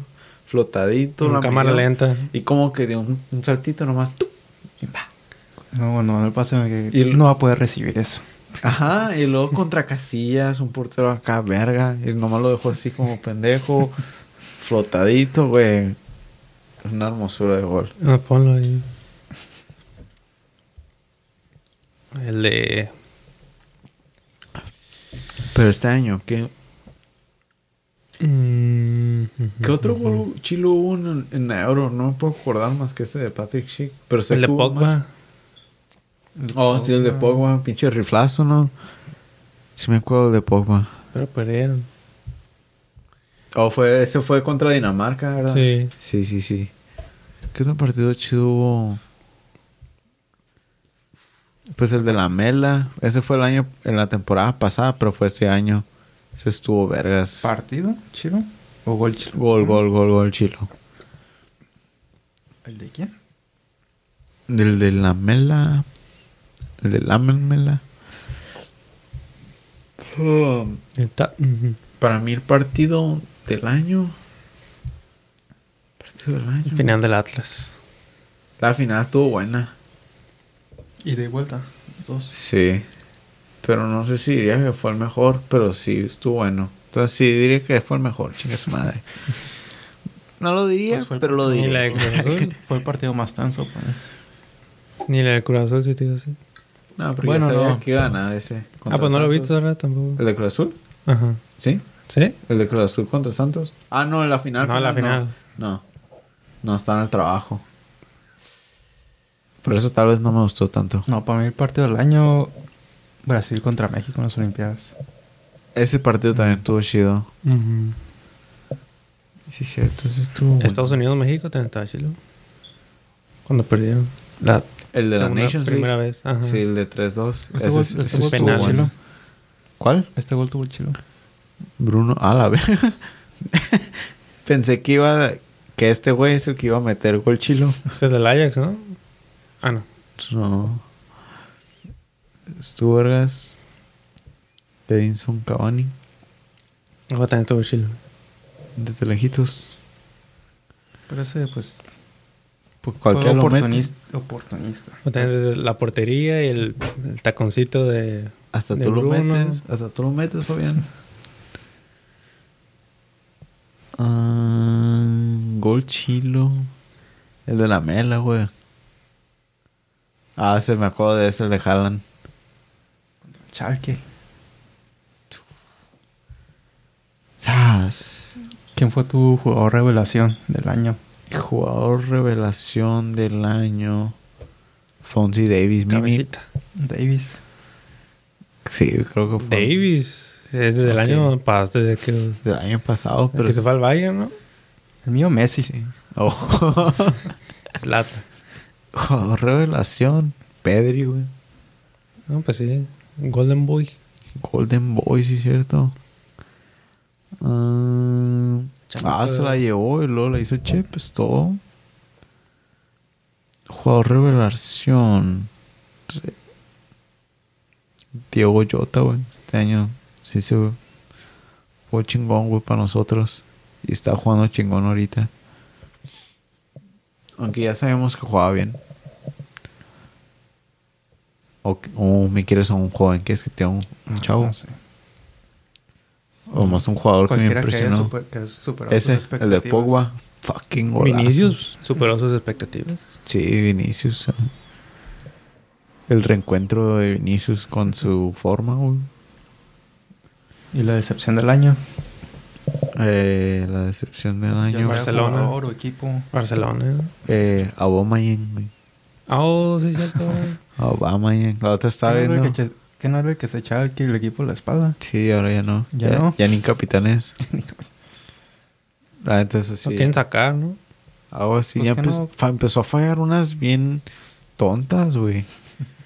flotadito, la cámara lenta. Y como que de un, un saltito nomás. ¡tup! y pa. No, no, el pase que Y no va a poder recibir eso. Ajá, y luego contra Casillas, un portero acá, verga. Y nomás lo dejó así como pendejo, flotadito, güey. Es una hermosura de gol. Ah, ponlo ahí. El de. Pero este año, ¿qué, Mm, ¿qué otro gol chilo hubo en, Euro? No me puedo acordar más que este de Patrick Schick. Pero sé El de más. Oh, sí, el de Pogba, pinche riflazo, ¿no? Sí me acuerdo del de Pogba. Pero perdieron. Oh, fue, ese fue contra Dinamarca, ¿verdad? Sí. Sí, sí, sí. ¿Qué otro partido chido hubo? Pues el de la Mela. Ese fue el año, en la temporada pasada, pero fue este año. Ese estuvo vergas. ¿Partido? ¿Chilo? ¿O gol chilo? Gol, gol, gol, gol, chilo. ¿El de quién? El de la Mela. El de la Mela. El ta- Ujú. Para mí el partido del año. Partido del año. El final del Atlas. La final estuvo buena. Y de vuelta. Dos. Sí. Pero no sé si diría que fue el mejor, pero sí estuvo bueno. Entonces sí diría que fue el mejor, chingue su madre. No lo diría, Pues el- pero lo Ni la diría. de Cruz Azul. Fue el partido más tenso. pues. Ni la de Cruz Azul, si te digo así. No, Bueno, ya sabía no. que iba a ganar ese. Ah, pues no lo he visto ahora tampoco. ¿El de Cruz Azul? Ajá. ¿Sí? ¿Sí? ¿El de Cruz Azul contra Santos? Ah, no, en la final. No, en la final. No. No, está en el trabajo. Por eso tal vez no me gustó tanto. No, para mí el partido del año... Brasil contra México en las Olimpiadas. Ese partido también estuvo chido. Ujú. Sí, cierto, ese estuvo bueno. Estados Unidos, México también estaba chilo. Cuando perdieron. La El de la Nations primera League. vez. Ajá. Sí, el de 3-2. Este Ese, este estuvo bueno. ¿Cuál? Este gol tuvo el chilo. Bruno. Ah, la verga. Pensé que iba... Que este güey es el que iba a meter gol chilo. Este es del Ajax, ¿no? Ah, no. No. Estuvo vergas. Edinson Cavani. Ojo, también estuvo chilo. Desde lejitos. Pero ese, pues, Pues cualquier oportunista. oportunista. La portería y el, el taconcito de. Hasta de tú lo metes. Hasta tú lo metes, Fabián. Ah, gol chilo. El de la mela, güey. Ah, se me acuerdo de ese, el de Haaland. Chalke. ¡Sas! ¿Quién fue tu jugador revelación del año? Jugador revelación del año. Fonzie Davis, Mimi. Cabecita. Davis. Sí, creo que fue Davis. Es desde el año pasado, desde que, del año pasado, pero pero que se fue al Bayern, ¿no? El mío, Messi. sí. Oh. Zlatan. Jugador revelación. Pedri, güey. No, pues sí. Golden Boy. Golden Boy, sí, cierto. Ah, ah, se la llevó y luego la hizo Chip, es todo. Jugador revelación. Re- Diego Jota, güey. Este año sí se fue chingón, güey, para nosotros. Y está jugando chingón ahorita. Aunque ya sabemos que jugaba bien. O, o me quieres a un joven que es que tenga un, un chavo. No sé. O más un jugador que me Cualquiera que impresionó. super- que superó sus Ese, el de. Pogba. Fucking golazo. Vinicius superó sus expectativas. Sí, Vinicius. El reencuentro de Vinicius con su forma, güey. Y la decepción del año. Eh, la decepción del año. Barcelona. jugador o equipo. Barcelona. Eh, Aubameyang, güey. Ah, Oh, sí, cierto. Aubameyang. La otra estaba ¿Qué no era viendo. que, que no era el que se echaba el, el equipo a la espalda? Sí, ahora ya no. ¿Ya Ya, no? ya ni capitanes. La neta, eso sí. quieren sacar, ¿no? Algo así. Pues ya empezó, no. fa- empezó a fallar unas bien tontas, güey.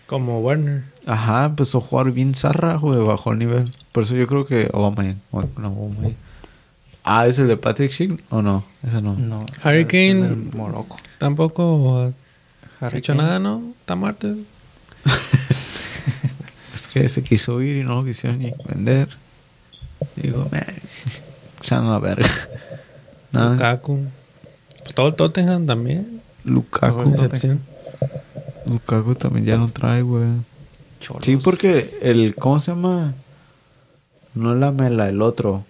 Como Werner. Ajá, empezó a jugar bien zarra, güey, bajó el nivel. Por eso yo creo que Aubameyang. o- No, Aubameyang. Ah, ¿es el de Patrick Schick o no? Ese no. No. Harry Kane. es Morocco. Tampoco ha hecho Kane. nada, ¿no? Está muerto. Que se quiso ir y no lo quisieron ni vender. Digo, man, se van a la verga. Nada. Lukaku. Pues todo el Tottenham también. Lukaku. Excepción. Lukaku también ya no trae, güey. Sí, porque el, ¿cómo se llama? No la mela, el otro.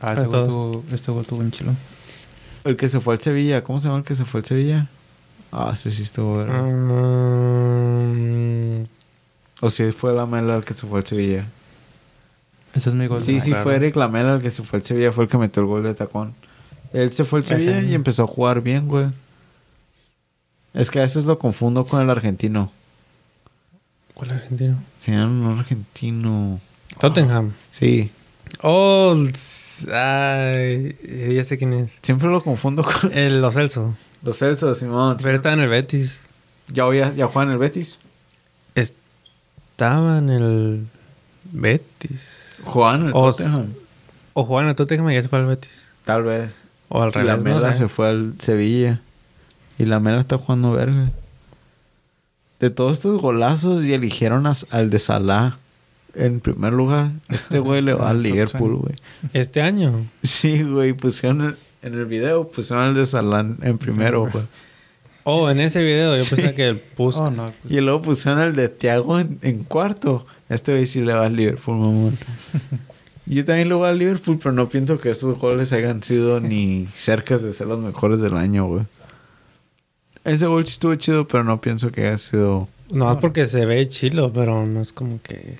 Ah, este Para gol todos. tuvo, este gol tuvo un chilo. El que se fue al Sevilla, ¿cómo se llama el que se fue al Sevilla? Ah, ese sí estuvo, Ah. O si fue la mela el que se fue al Sevilla. Ese es mi gol. Sí, sí, claro. fue Eric Lamela el que se fue al Sevilla, fue el que metió el gol de tacón. Él se fue al Ese. Sevilla y empezó a jugar bien, güey. Es que a veces lo confundo con el argentino. ¿Cuál argentino? Sí, un argentino. Tottenham. Sí, Oh, ay, ya sé quién es. siempre lo confundo con El Lo Celso. los Celso, Simón. Pero estaba en el Betis. ¿Ya, ya, ya juega en el Betis? Estaba en el Betis. Juega en el O- Tottenham. O jugaba en el Tottenham y ya se fue al Betis. Tal vez. O al Y la revés, no Mela sé. se fue al Sevilla. Y la Mela está jugando verga. De todos estos golazos y eligieron a- al de Salah en primer lugar. Este güey le va al Liverpool, güey. Este año. Sí, güey, pusieron el- en el video, pusieron al de Salah en primero, güey. Oh, en ese video yo Sí. pensé que el puso. Oh, no. pues, Y luego pusieron el de Thiago en, en cuarto. Este güey sí le va al Liverpool, mamón. Yo también le voy al Liverpool, pero no pienso que esos goles hayan sido ni cerca de ser los mejores del año, güey. Ese gol sí estuvo chido, pero no pienso que haya sido... No, es porque se ve chilo, pero no es como que.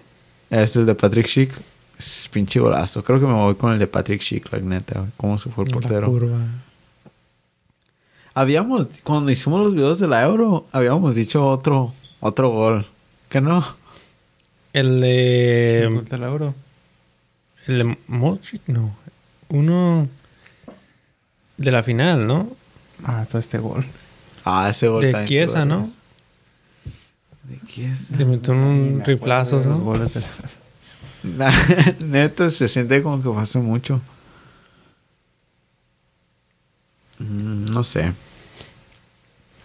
Este el de Patrick Schick. Es pinche golazo. Creo que me voy con el de Patrick Schick, la neta, güey. ¿Cómo se fue el la portero? curva. Habíamos, cuando hicimos los videos de la Euro, habíamos dicho otro, otro gol. ¿Qué no? El el gol de. del euro. El de Modric, no. Uno. De la final, ¿no? Ah, todo este gol. Ah, ese gol De Chiesa, ¿no? De Chiesa. Que metió un de los ¿no? goles del- Neta, se siente como que hace mucho. Mm, No sé.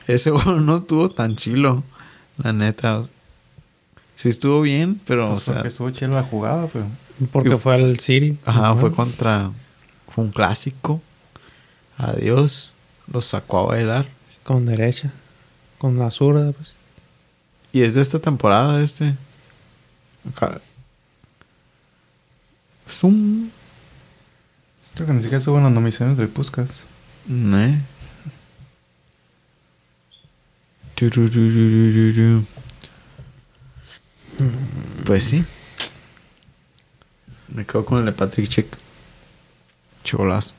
Ese gol no estuvo tan chilo. La neta. Sí estuvo bien, pero, Pues o sea... porque estuvo chido la jugada, pero... Porque fue al City. Ajá, fue contra... Fue un clásico. Adiós. Los sacó a bailar. Con derecha. Con la zurda, pues. Y es de esta temporada este. Acá. Zoom. Creo que ni siquiera estuvo en las nominaciones del Puskas. Ne. Pues sí. Me quedo con el de Patrick Chick. Cholazo.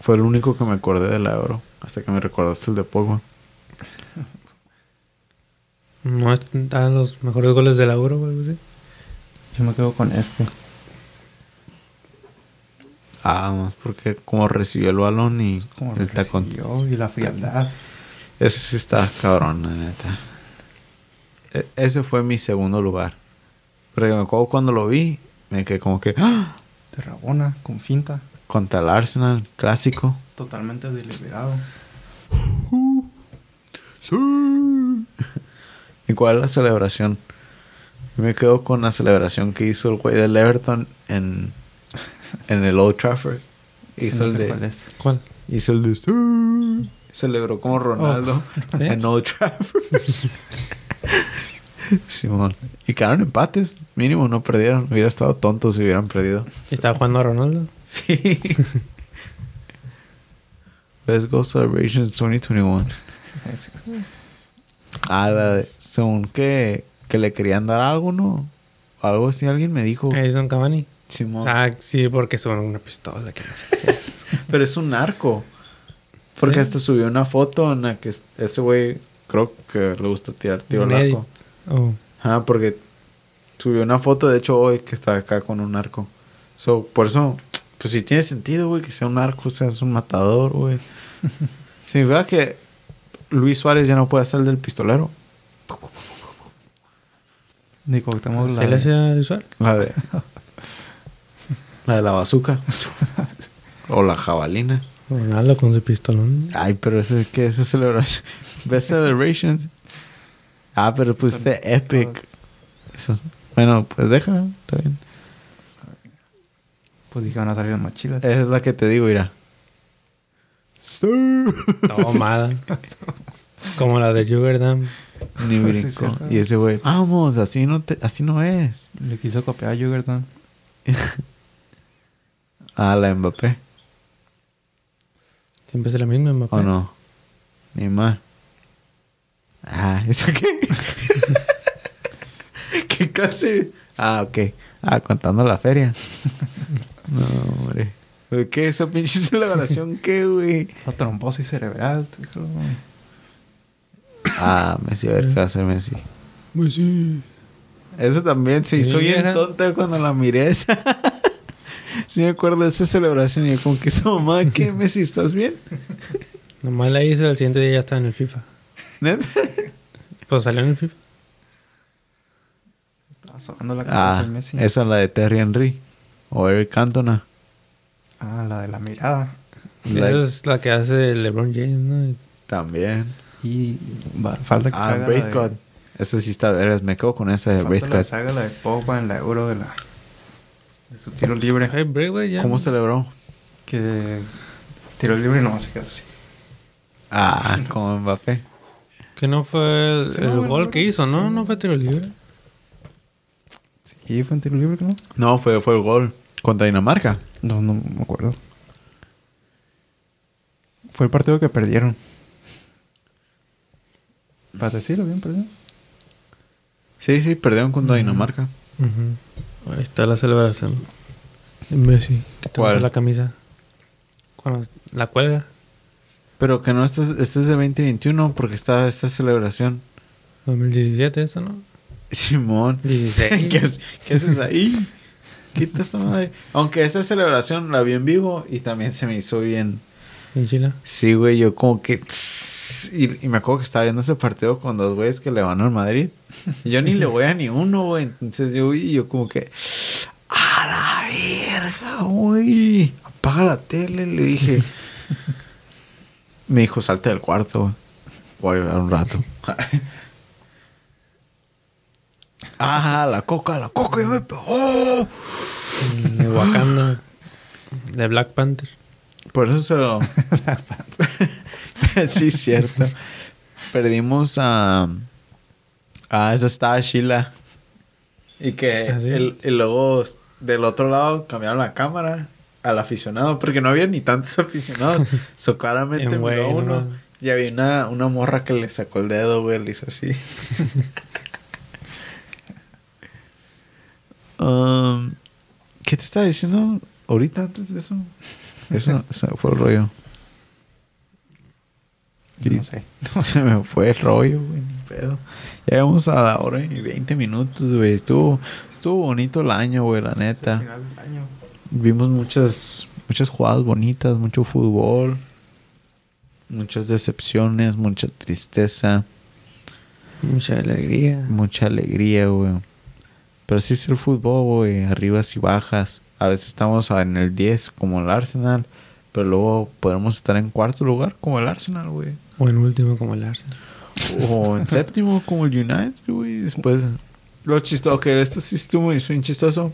Fue el único que me acordé del euro. Hasta que me recordaste el de Pogba. No están los mejores goles del Euro o algo así. Yo me quedo con este. Ah, más porque como recibió el balón y Como el tacón. y la frialdad. Ese sí está cabrón, la neta. E- ese fue mi segundo lugar. Pero me acuerdo cuando lo vi, me quedé como que... ¡ah! De Rabona, con finta. Contra el Arsenal, clásico. Totalmente deliberado. ¡Sí! ¿Y cuál es la celebración? Yo me quedo con la celebración que hizo el güey del Everton en, en el Old Trafford. Hizo Sí, no el de... cuál es. ¿Cuál? Hizo el de... Celebró como Ronaldo Oh, ¿sí? en Old Trafford. Simón. Y quedaron empates. Mínimo no perdieron. Hubiera estado tonto si hubieran perdido. ¿Y estaba jugando a Ronaldo? Sí. Best Goal Celebrations 2021. Es- Ah, la de- según que, que le querían dar algo, ¿no? Algo así, alguien me dijo. Edison Cavani. Simón. Ah, sí, porque son una pistola. Que no sé qué es. Pero es un narco. Porque Sí. hasta subió una foto en la que ese güey creo que le gusta tirar tiro al arco. Oh. Ajá, porque subió una foto, de hecho, hoy que está acá con un narco. So, por eso, pues sí tiene sentido, güey, que sea un narco, o sea, es un matador, güey. Significa que Luis Suárez ya no puede ser el del pistolero. Ni Cuauhtémoc la ¿Se le de- hacía visual? La de. La de la bazuca. o la jabalina. Ronaldo con su pistolón. Ay, pero ese, ¿qué es esa celebración? Best Celebrations. Ah, pero pusiste Epic. Eso, bueno, pues deja, está bien. Pues dije, van a salir las mochilas. Esa es la que te digo, mira. Sí. Tomada. Como la de Jugerdam. Ni brincó. sí, sí. Y ese güey, vamos, así no, te, así no es. Le quiso copiar a Jugerton. Ah, la Mbappé. Siempre es la misma, Mbappé. ¿O no? Ni más. Ah, ¿eso qué? ¿Qué clase? Ah, ok. Ah, contando la feria. No, hombre. ¿Qué esa pinche celebración? ¿Qué, güey? La trombosis cerebral. te dijo. Ah, Messi, a ver qué va a hacer Messi. Eso también se Sí, hizo bien tonta cuando la miré esa. Sí me acuerdo de esa celebración y yo como que esa mamá, ¿qué Messi? ¿Estás bien? Nomás la hizo, el siguiente día ya estaba en el FIFA. ¿Neta? Pues salió en el FIFA. Estaba sonando la cabeza Ah, Messi. esa es la de Terry Henry. O Eric Cantona. Ah, la de la mirada. La- Esa es la que hace LeBron James, ¿no? También. Y va- falta que Ah, salga la Braithwaite. de, Esa sí está veras. Me quedo con esa de falta la salga la de Pogba en la Euro de la de su tiro libre. Hey, Braithwaite ya. ¿Cómo celebró? Que tiro libre no va a quedar así. Ah, como Mbappé. Que no fue el, Sí, el bueno, gol que hizo, ¿no? No fue tiro libre. Sí, fue en tiro libre, ¿no? No, fue, fue el gol contra Dinamarca. No, no me acuerdo. Fue el partido que perdieron. Para decirlo bien, perdieron. Sí, sí, perdieron contra Dinamarca. Ujú. Ahí está la celebración. de Messi. Que te ¿Cuál? la camisa. Cuando la cuelga. Pero que no, este es, este es de 2021 porque está esta celebración. 2017 eso, ¿no? Simón. 16. ¿Qué, haces- qué haces ahí? Quita esta madre. Aunque esa celebración la vi en vivo y también se me hizo bien. En Chile. Sí, güey, yo como que... Y, y me acuerdo que estaba viendo ese partido con dos güeyes que le van al Madrid. Y yo ni le voy a ni uno, güey. Entonces yo vi y yo como que... ¡A la verga, güey! Apaga la tele, le dije. me dijo, salte del cuarto, güey. Voy a llorar un rato. ah, la coca, la coca ya me pegó. De Wakanda. De Black Panther. Por eso se lo... sí, cierto. Perdimos a... Ah, esa estaba Sheila. Y que Así el, y luego del otro lado cambiaron la cámara al aficionado, porque no había ni tantos aficionados. so claramente miró güey, uno. ¿no? Y había una, una morra que le sacó el dedo, güey, le hizo así. Um, ¿Qué te estaba diciendo ahorita antes de eso? Eso, eso fue el rollo. No sé. Se me fue el rollo, güey, ni pedo. Ya vamos a la hora y 20 minutos, güey. Estuvo, estuvo bonito el año, güey, la neta. Final del año. Vimos muchas, muchas jugadas bonitas, mucho fútbol, muchas decepciones, mucha tristeza, Mucha alegría. mucha alegría, güey. Pero sí es el fútbol, güey, arribas y bajas. A veces estamos en el 10 como el Arsenal, pero luego podemos estar en cuarto lugar como el Arsenal, güey. O en último como el Arsenal. O en séptimo como el United, güey. Después, lo chistoso, que esto sí estuvo muy chistoso.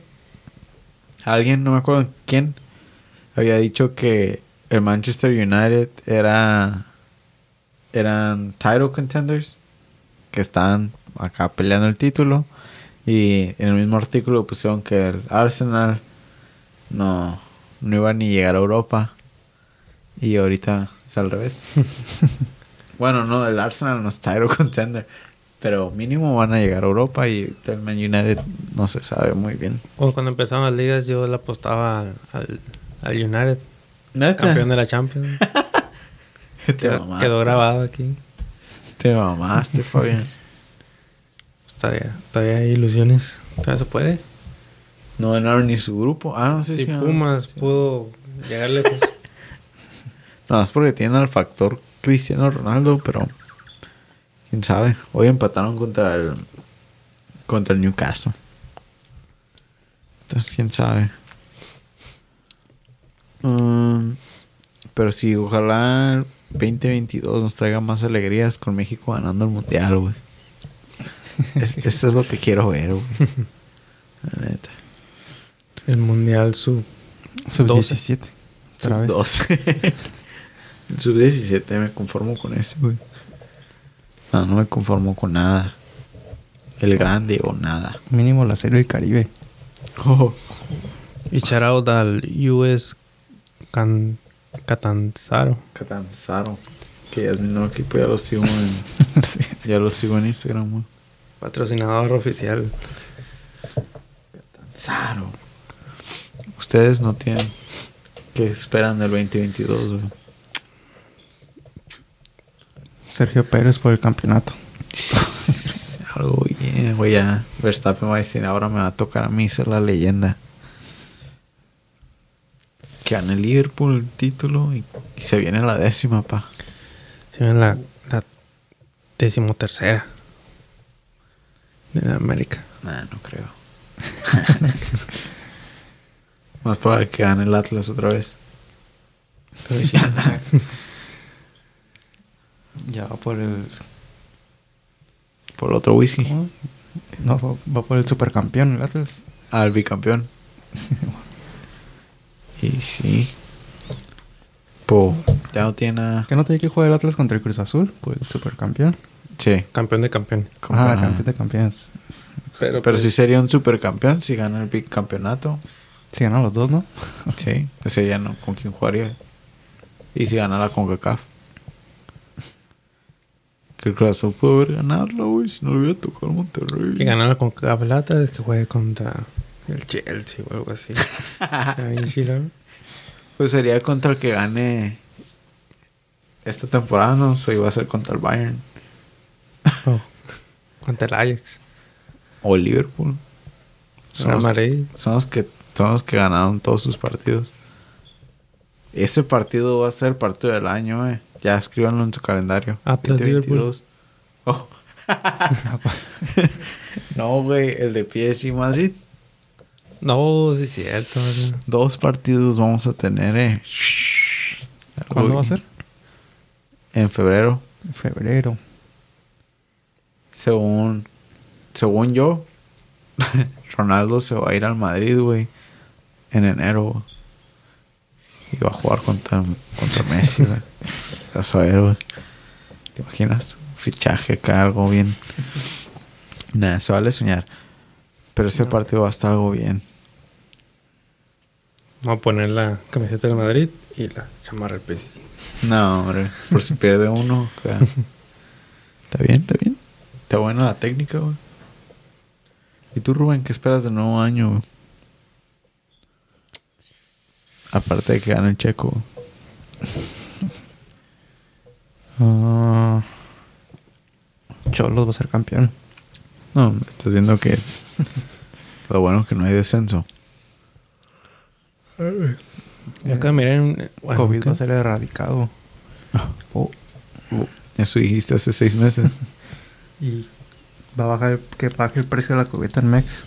Alguien, no me acuerdo quién, había dicho que el Manchester United era. eran title contenders. Que estaban acá peleando el título. Y en el mismo artículo pusieron que el Arsenal no, no iba ni a llegar a Europa. Y ahorita al revés. Bueno, no, el Arsenal no es title contender. Pero mínimo van a llegar a Europa y el Man United no se sabe muy bien. O cuando empezaron las ligas yo le apostaba al, al, al United, ¿Neta? campeón de la Champions. Te quedó, mamaste. quedó grabado aquí. Te mamaste, Fabián. Todavía, todavía hay ilusiones. Todavía se puede. No ganaron ni su grupo. Ah, no sé si si ganaron. Pumas Sí. pudo llegar lejos. No, es porque tienen al factor Cristiano Ronaldo, pero quién sabe. Hoy empataron contra el contra el Newcastle. Entonces, quién sabe. Um, pero sí, ojalá el 2022 nos traiga más alegrías con México ganando el mundial, güey. Es- Eso es lo que quiero ver, güey. La neta. El Mundial Sub. Sub 12. 17. Otra vez. Sub-12. El Sub-17 me conformo con ese, güey. No, no me conformo con nada. El grande o nada. Mínimo la Serie del Caribe. Oh. Y shout out al US Can Catanzaro. Catanzaro. Que ya es mi nuevo equipo, ya lo sigo en, Sí. ya lo sigo en Instagram, güey. Patrocinador oficial. Catanzaro. Ustedes no tienen. ¿Qué esperan del 2022, güey? Sergio Pérez por el campeonato. Algo bien, güey. Ya Verstappen va a decir, ahora me va a tocar a mí ser la leyenda. Que gane Liverpool el título y, y se viene la décima, pa. Se ve la, la decimotercera de América. Nah, no creo. Más para que gane el Atlas otra vez. Ya- va por el. Por otro whisky. ¿cómo? No, va, va por el supercampeón, el Atlas. Al bicampeón. y sí. Po, ya no tiene nada. ¿Que no tenía que jugar el Atlas contra el Cruz Azul? Por el supercampeón. Sí. campeón de como Ah, campeón de campeones. Pero, Pero pues, sí sería un supercampeón si gana el bicampeonato. Si ganan los dos, ¿no? Sí, ese ya no, ¿con quién jugaría? Y si gana la CONCACAF. Que el Azul pudo haber güey, si no le hubiera tocado Monterrey. que ganara con plata es que juegue contra el Chelsea o algo así. ¿no? Pues sería contra el que gane esta temporada, ¿no? O sea, iba a ser contra el Bayern O contra el Ajax. o el Liverpool. Los, son los que son los que ganaron todos sus partidos. Ese partido va a ser el partido del año, eh. Ya escríbanlo en su calendario. Atlas 2022. Oh. no, güey, el de PSG Madrid. No, sí es cierto. Dos partidos vamos a tener, eh. ¿Cuándo va a ser? En febrero. En febrero. Según, según yo, Ronaldo se va a ir al Madrid, güey, en enero. Y va a jugar contra, contra Messi, güey. A ver, güey. ¿Te imaginas? Un fichaje acá, algo bien. Nada, se vale soñar. Pero ese No. partido va a estar algo bien. Vamos a poner la camiseta del Madrid y la chamarra del PSG. No, hombre. Por si pierde uno. Está bien, está bien. Está buena la técnica, güey. ¿Y tú, Rubén, qué esperas del nuevo año, güey? Aparte de que gane el checo. Ah, Cholos va a ser campeón. No, estás viendo que lo bueno es que no hay descenso. Y acá miren. Bueno, COVID ¿qué? va a ser erradicado. Oh, Eso dijiste hace seis meses. y va a bajar el- que baje el precio de la cubeta en Mex.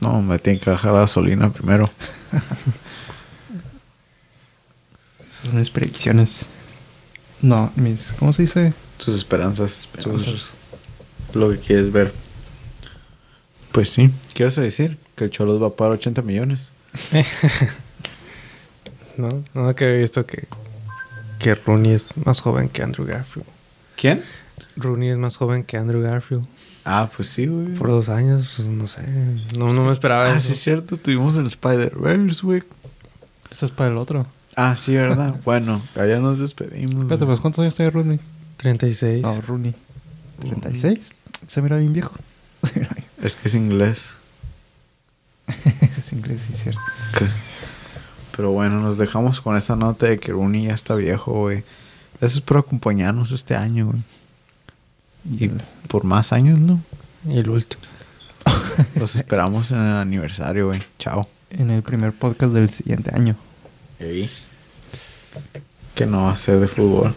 No, me tiene que bajar la gasolina primero. Esas son mis predicciones. No, mis. ¿Cómo se dice? Tus esperanzas. Esperanzas. tus- lo que quieres ver. Pues sí. ¿Qué vas a decir? Que el Cholos va a pagar 80 millones. No, no que he visto que, que Rooney es más joven que Andrew Garfield. ¿Quién? Rooney es más joven que Andrew Garfield. Ah, pues sí, güey. Por dos años, pues no sé. No, no me esperaba Ah, eso. sí, es cierto. Tuvimos el Spider-Verse, güey. Eso es para el otro. Ah, sí, ¿verdad? bueno, allá nos despedimos. Espérate, pues ¿cuántos años tiene Rooney? 36. No, Rooney. ¿36? Se mira bien viejo. Se mira bien. Es que es inglés. es inglés, sí, es cierto. ¿Qué? Pero bueno, nos dejamos con esa nota de que Rooney ya está viejo, güey. Eso es por acompañarnos este año, güey. Y por más años, ¿no? Y el último. Los esperamos en el aniversario, güey. Chao. En el primer podcast del siguiente año. Que no va a ser de fútbol.